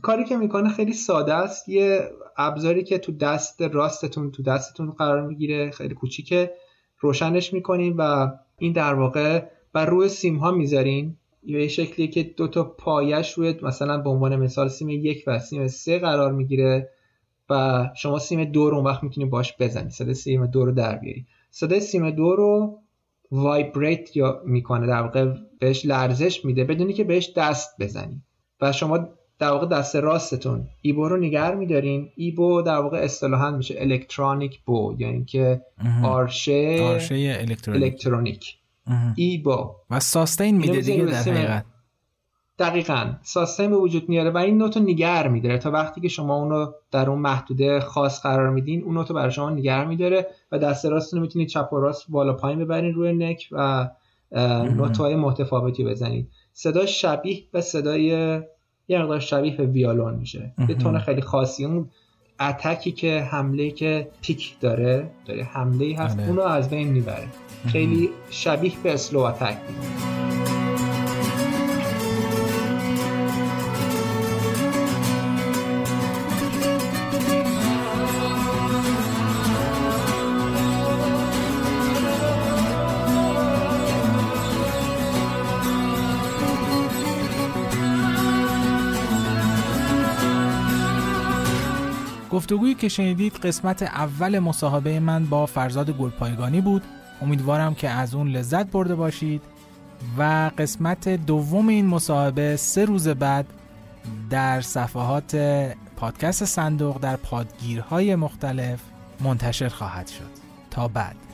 کاری که می‌کنه خیلی ساده است. یه ابزاری که تو دست راستتون تو دستتون قرار می‌گیره خیلی کوچیکه روشنش می‌کنین و این در واقع بر روی سیم ها می‌ذارین؟ یه شکلی که دو تا پایش روی مثلا به عنوان مثال سیم یک و سیم سه قرار می‌گیره و شما سیم دو رو اون وقت می‌تونی باش بزنی. صدای سیم دو رو در بیاری. صدای سیم دو رو vibrate یا می‌کنه در واقع بهش لرزش میده بدون اینکه بهش دست بزنی. و شما در واقع دست راستتون ایبو رو نگر میدارین. ایبو در واقع اصطلاحا میشه الکترونیک بو یعنی که آرشه, آرشه الکترونیک, الکترونیک. ایبو و ساستین میده دیگه در حقیقت دقیقا. ساستین به وجود میاره و این نوتو نگر میداره. تا وقتی که شما اونو در اون محدوده خاص قرار میدین اون نوتو برای شما نگر میداره و دست راستتون می‌تونید چپ و راست بالا پایین ببرین روی نک و نوتهای متفاوتی بزنید صدا شبیه به صدای یه مقدار شبیه به ویالون میشه. یه تون خیلی خاصی. اون اتکی که حمله که پیک داره داره حمله هست آره. اونو از بین می‌بره. خیلی شبیه به اسلو اتک گفتگویی که شنیدید قسمت اول مصاحبه من با فرزاد گلپایگانی بود. امیدوارم که از اون لذت برده باشید و قسمت دوم این مصاحبه سه روز بعد در صفحات پادکست صندوق در پادگیرهای مختلف منتشر خواهد شد. تا بعد.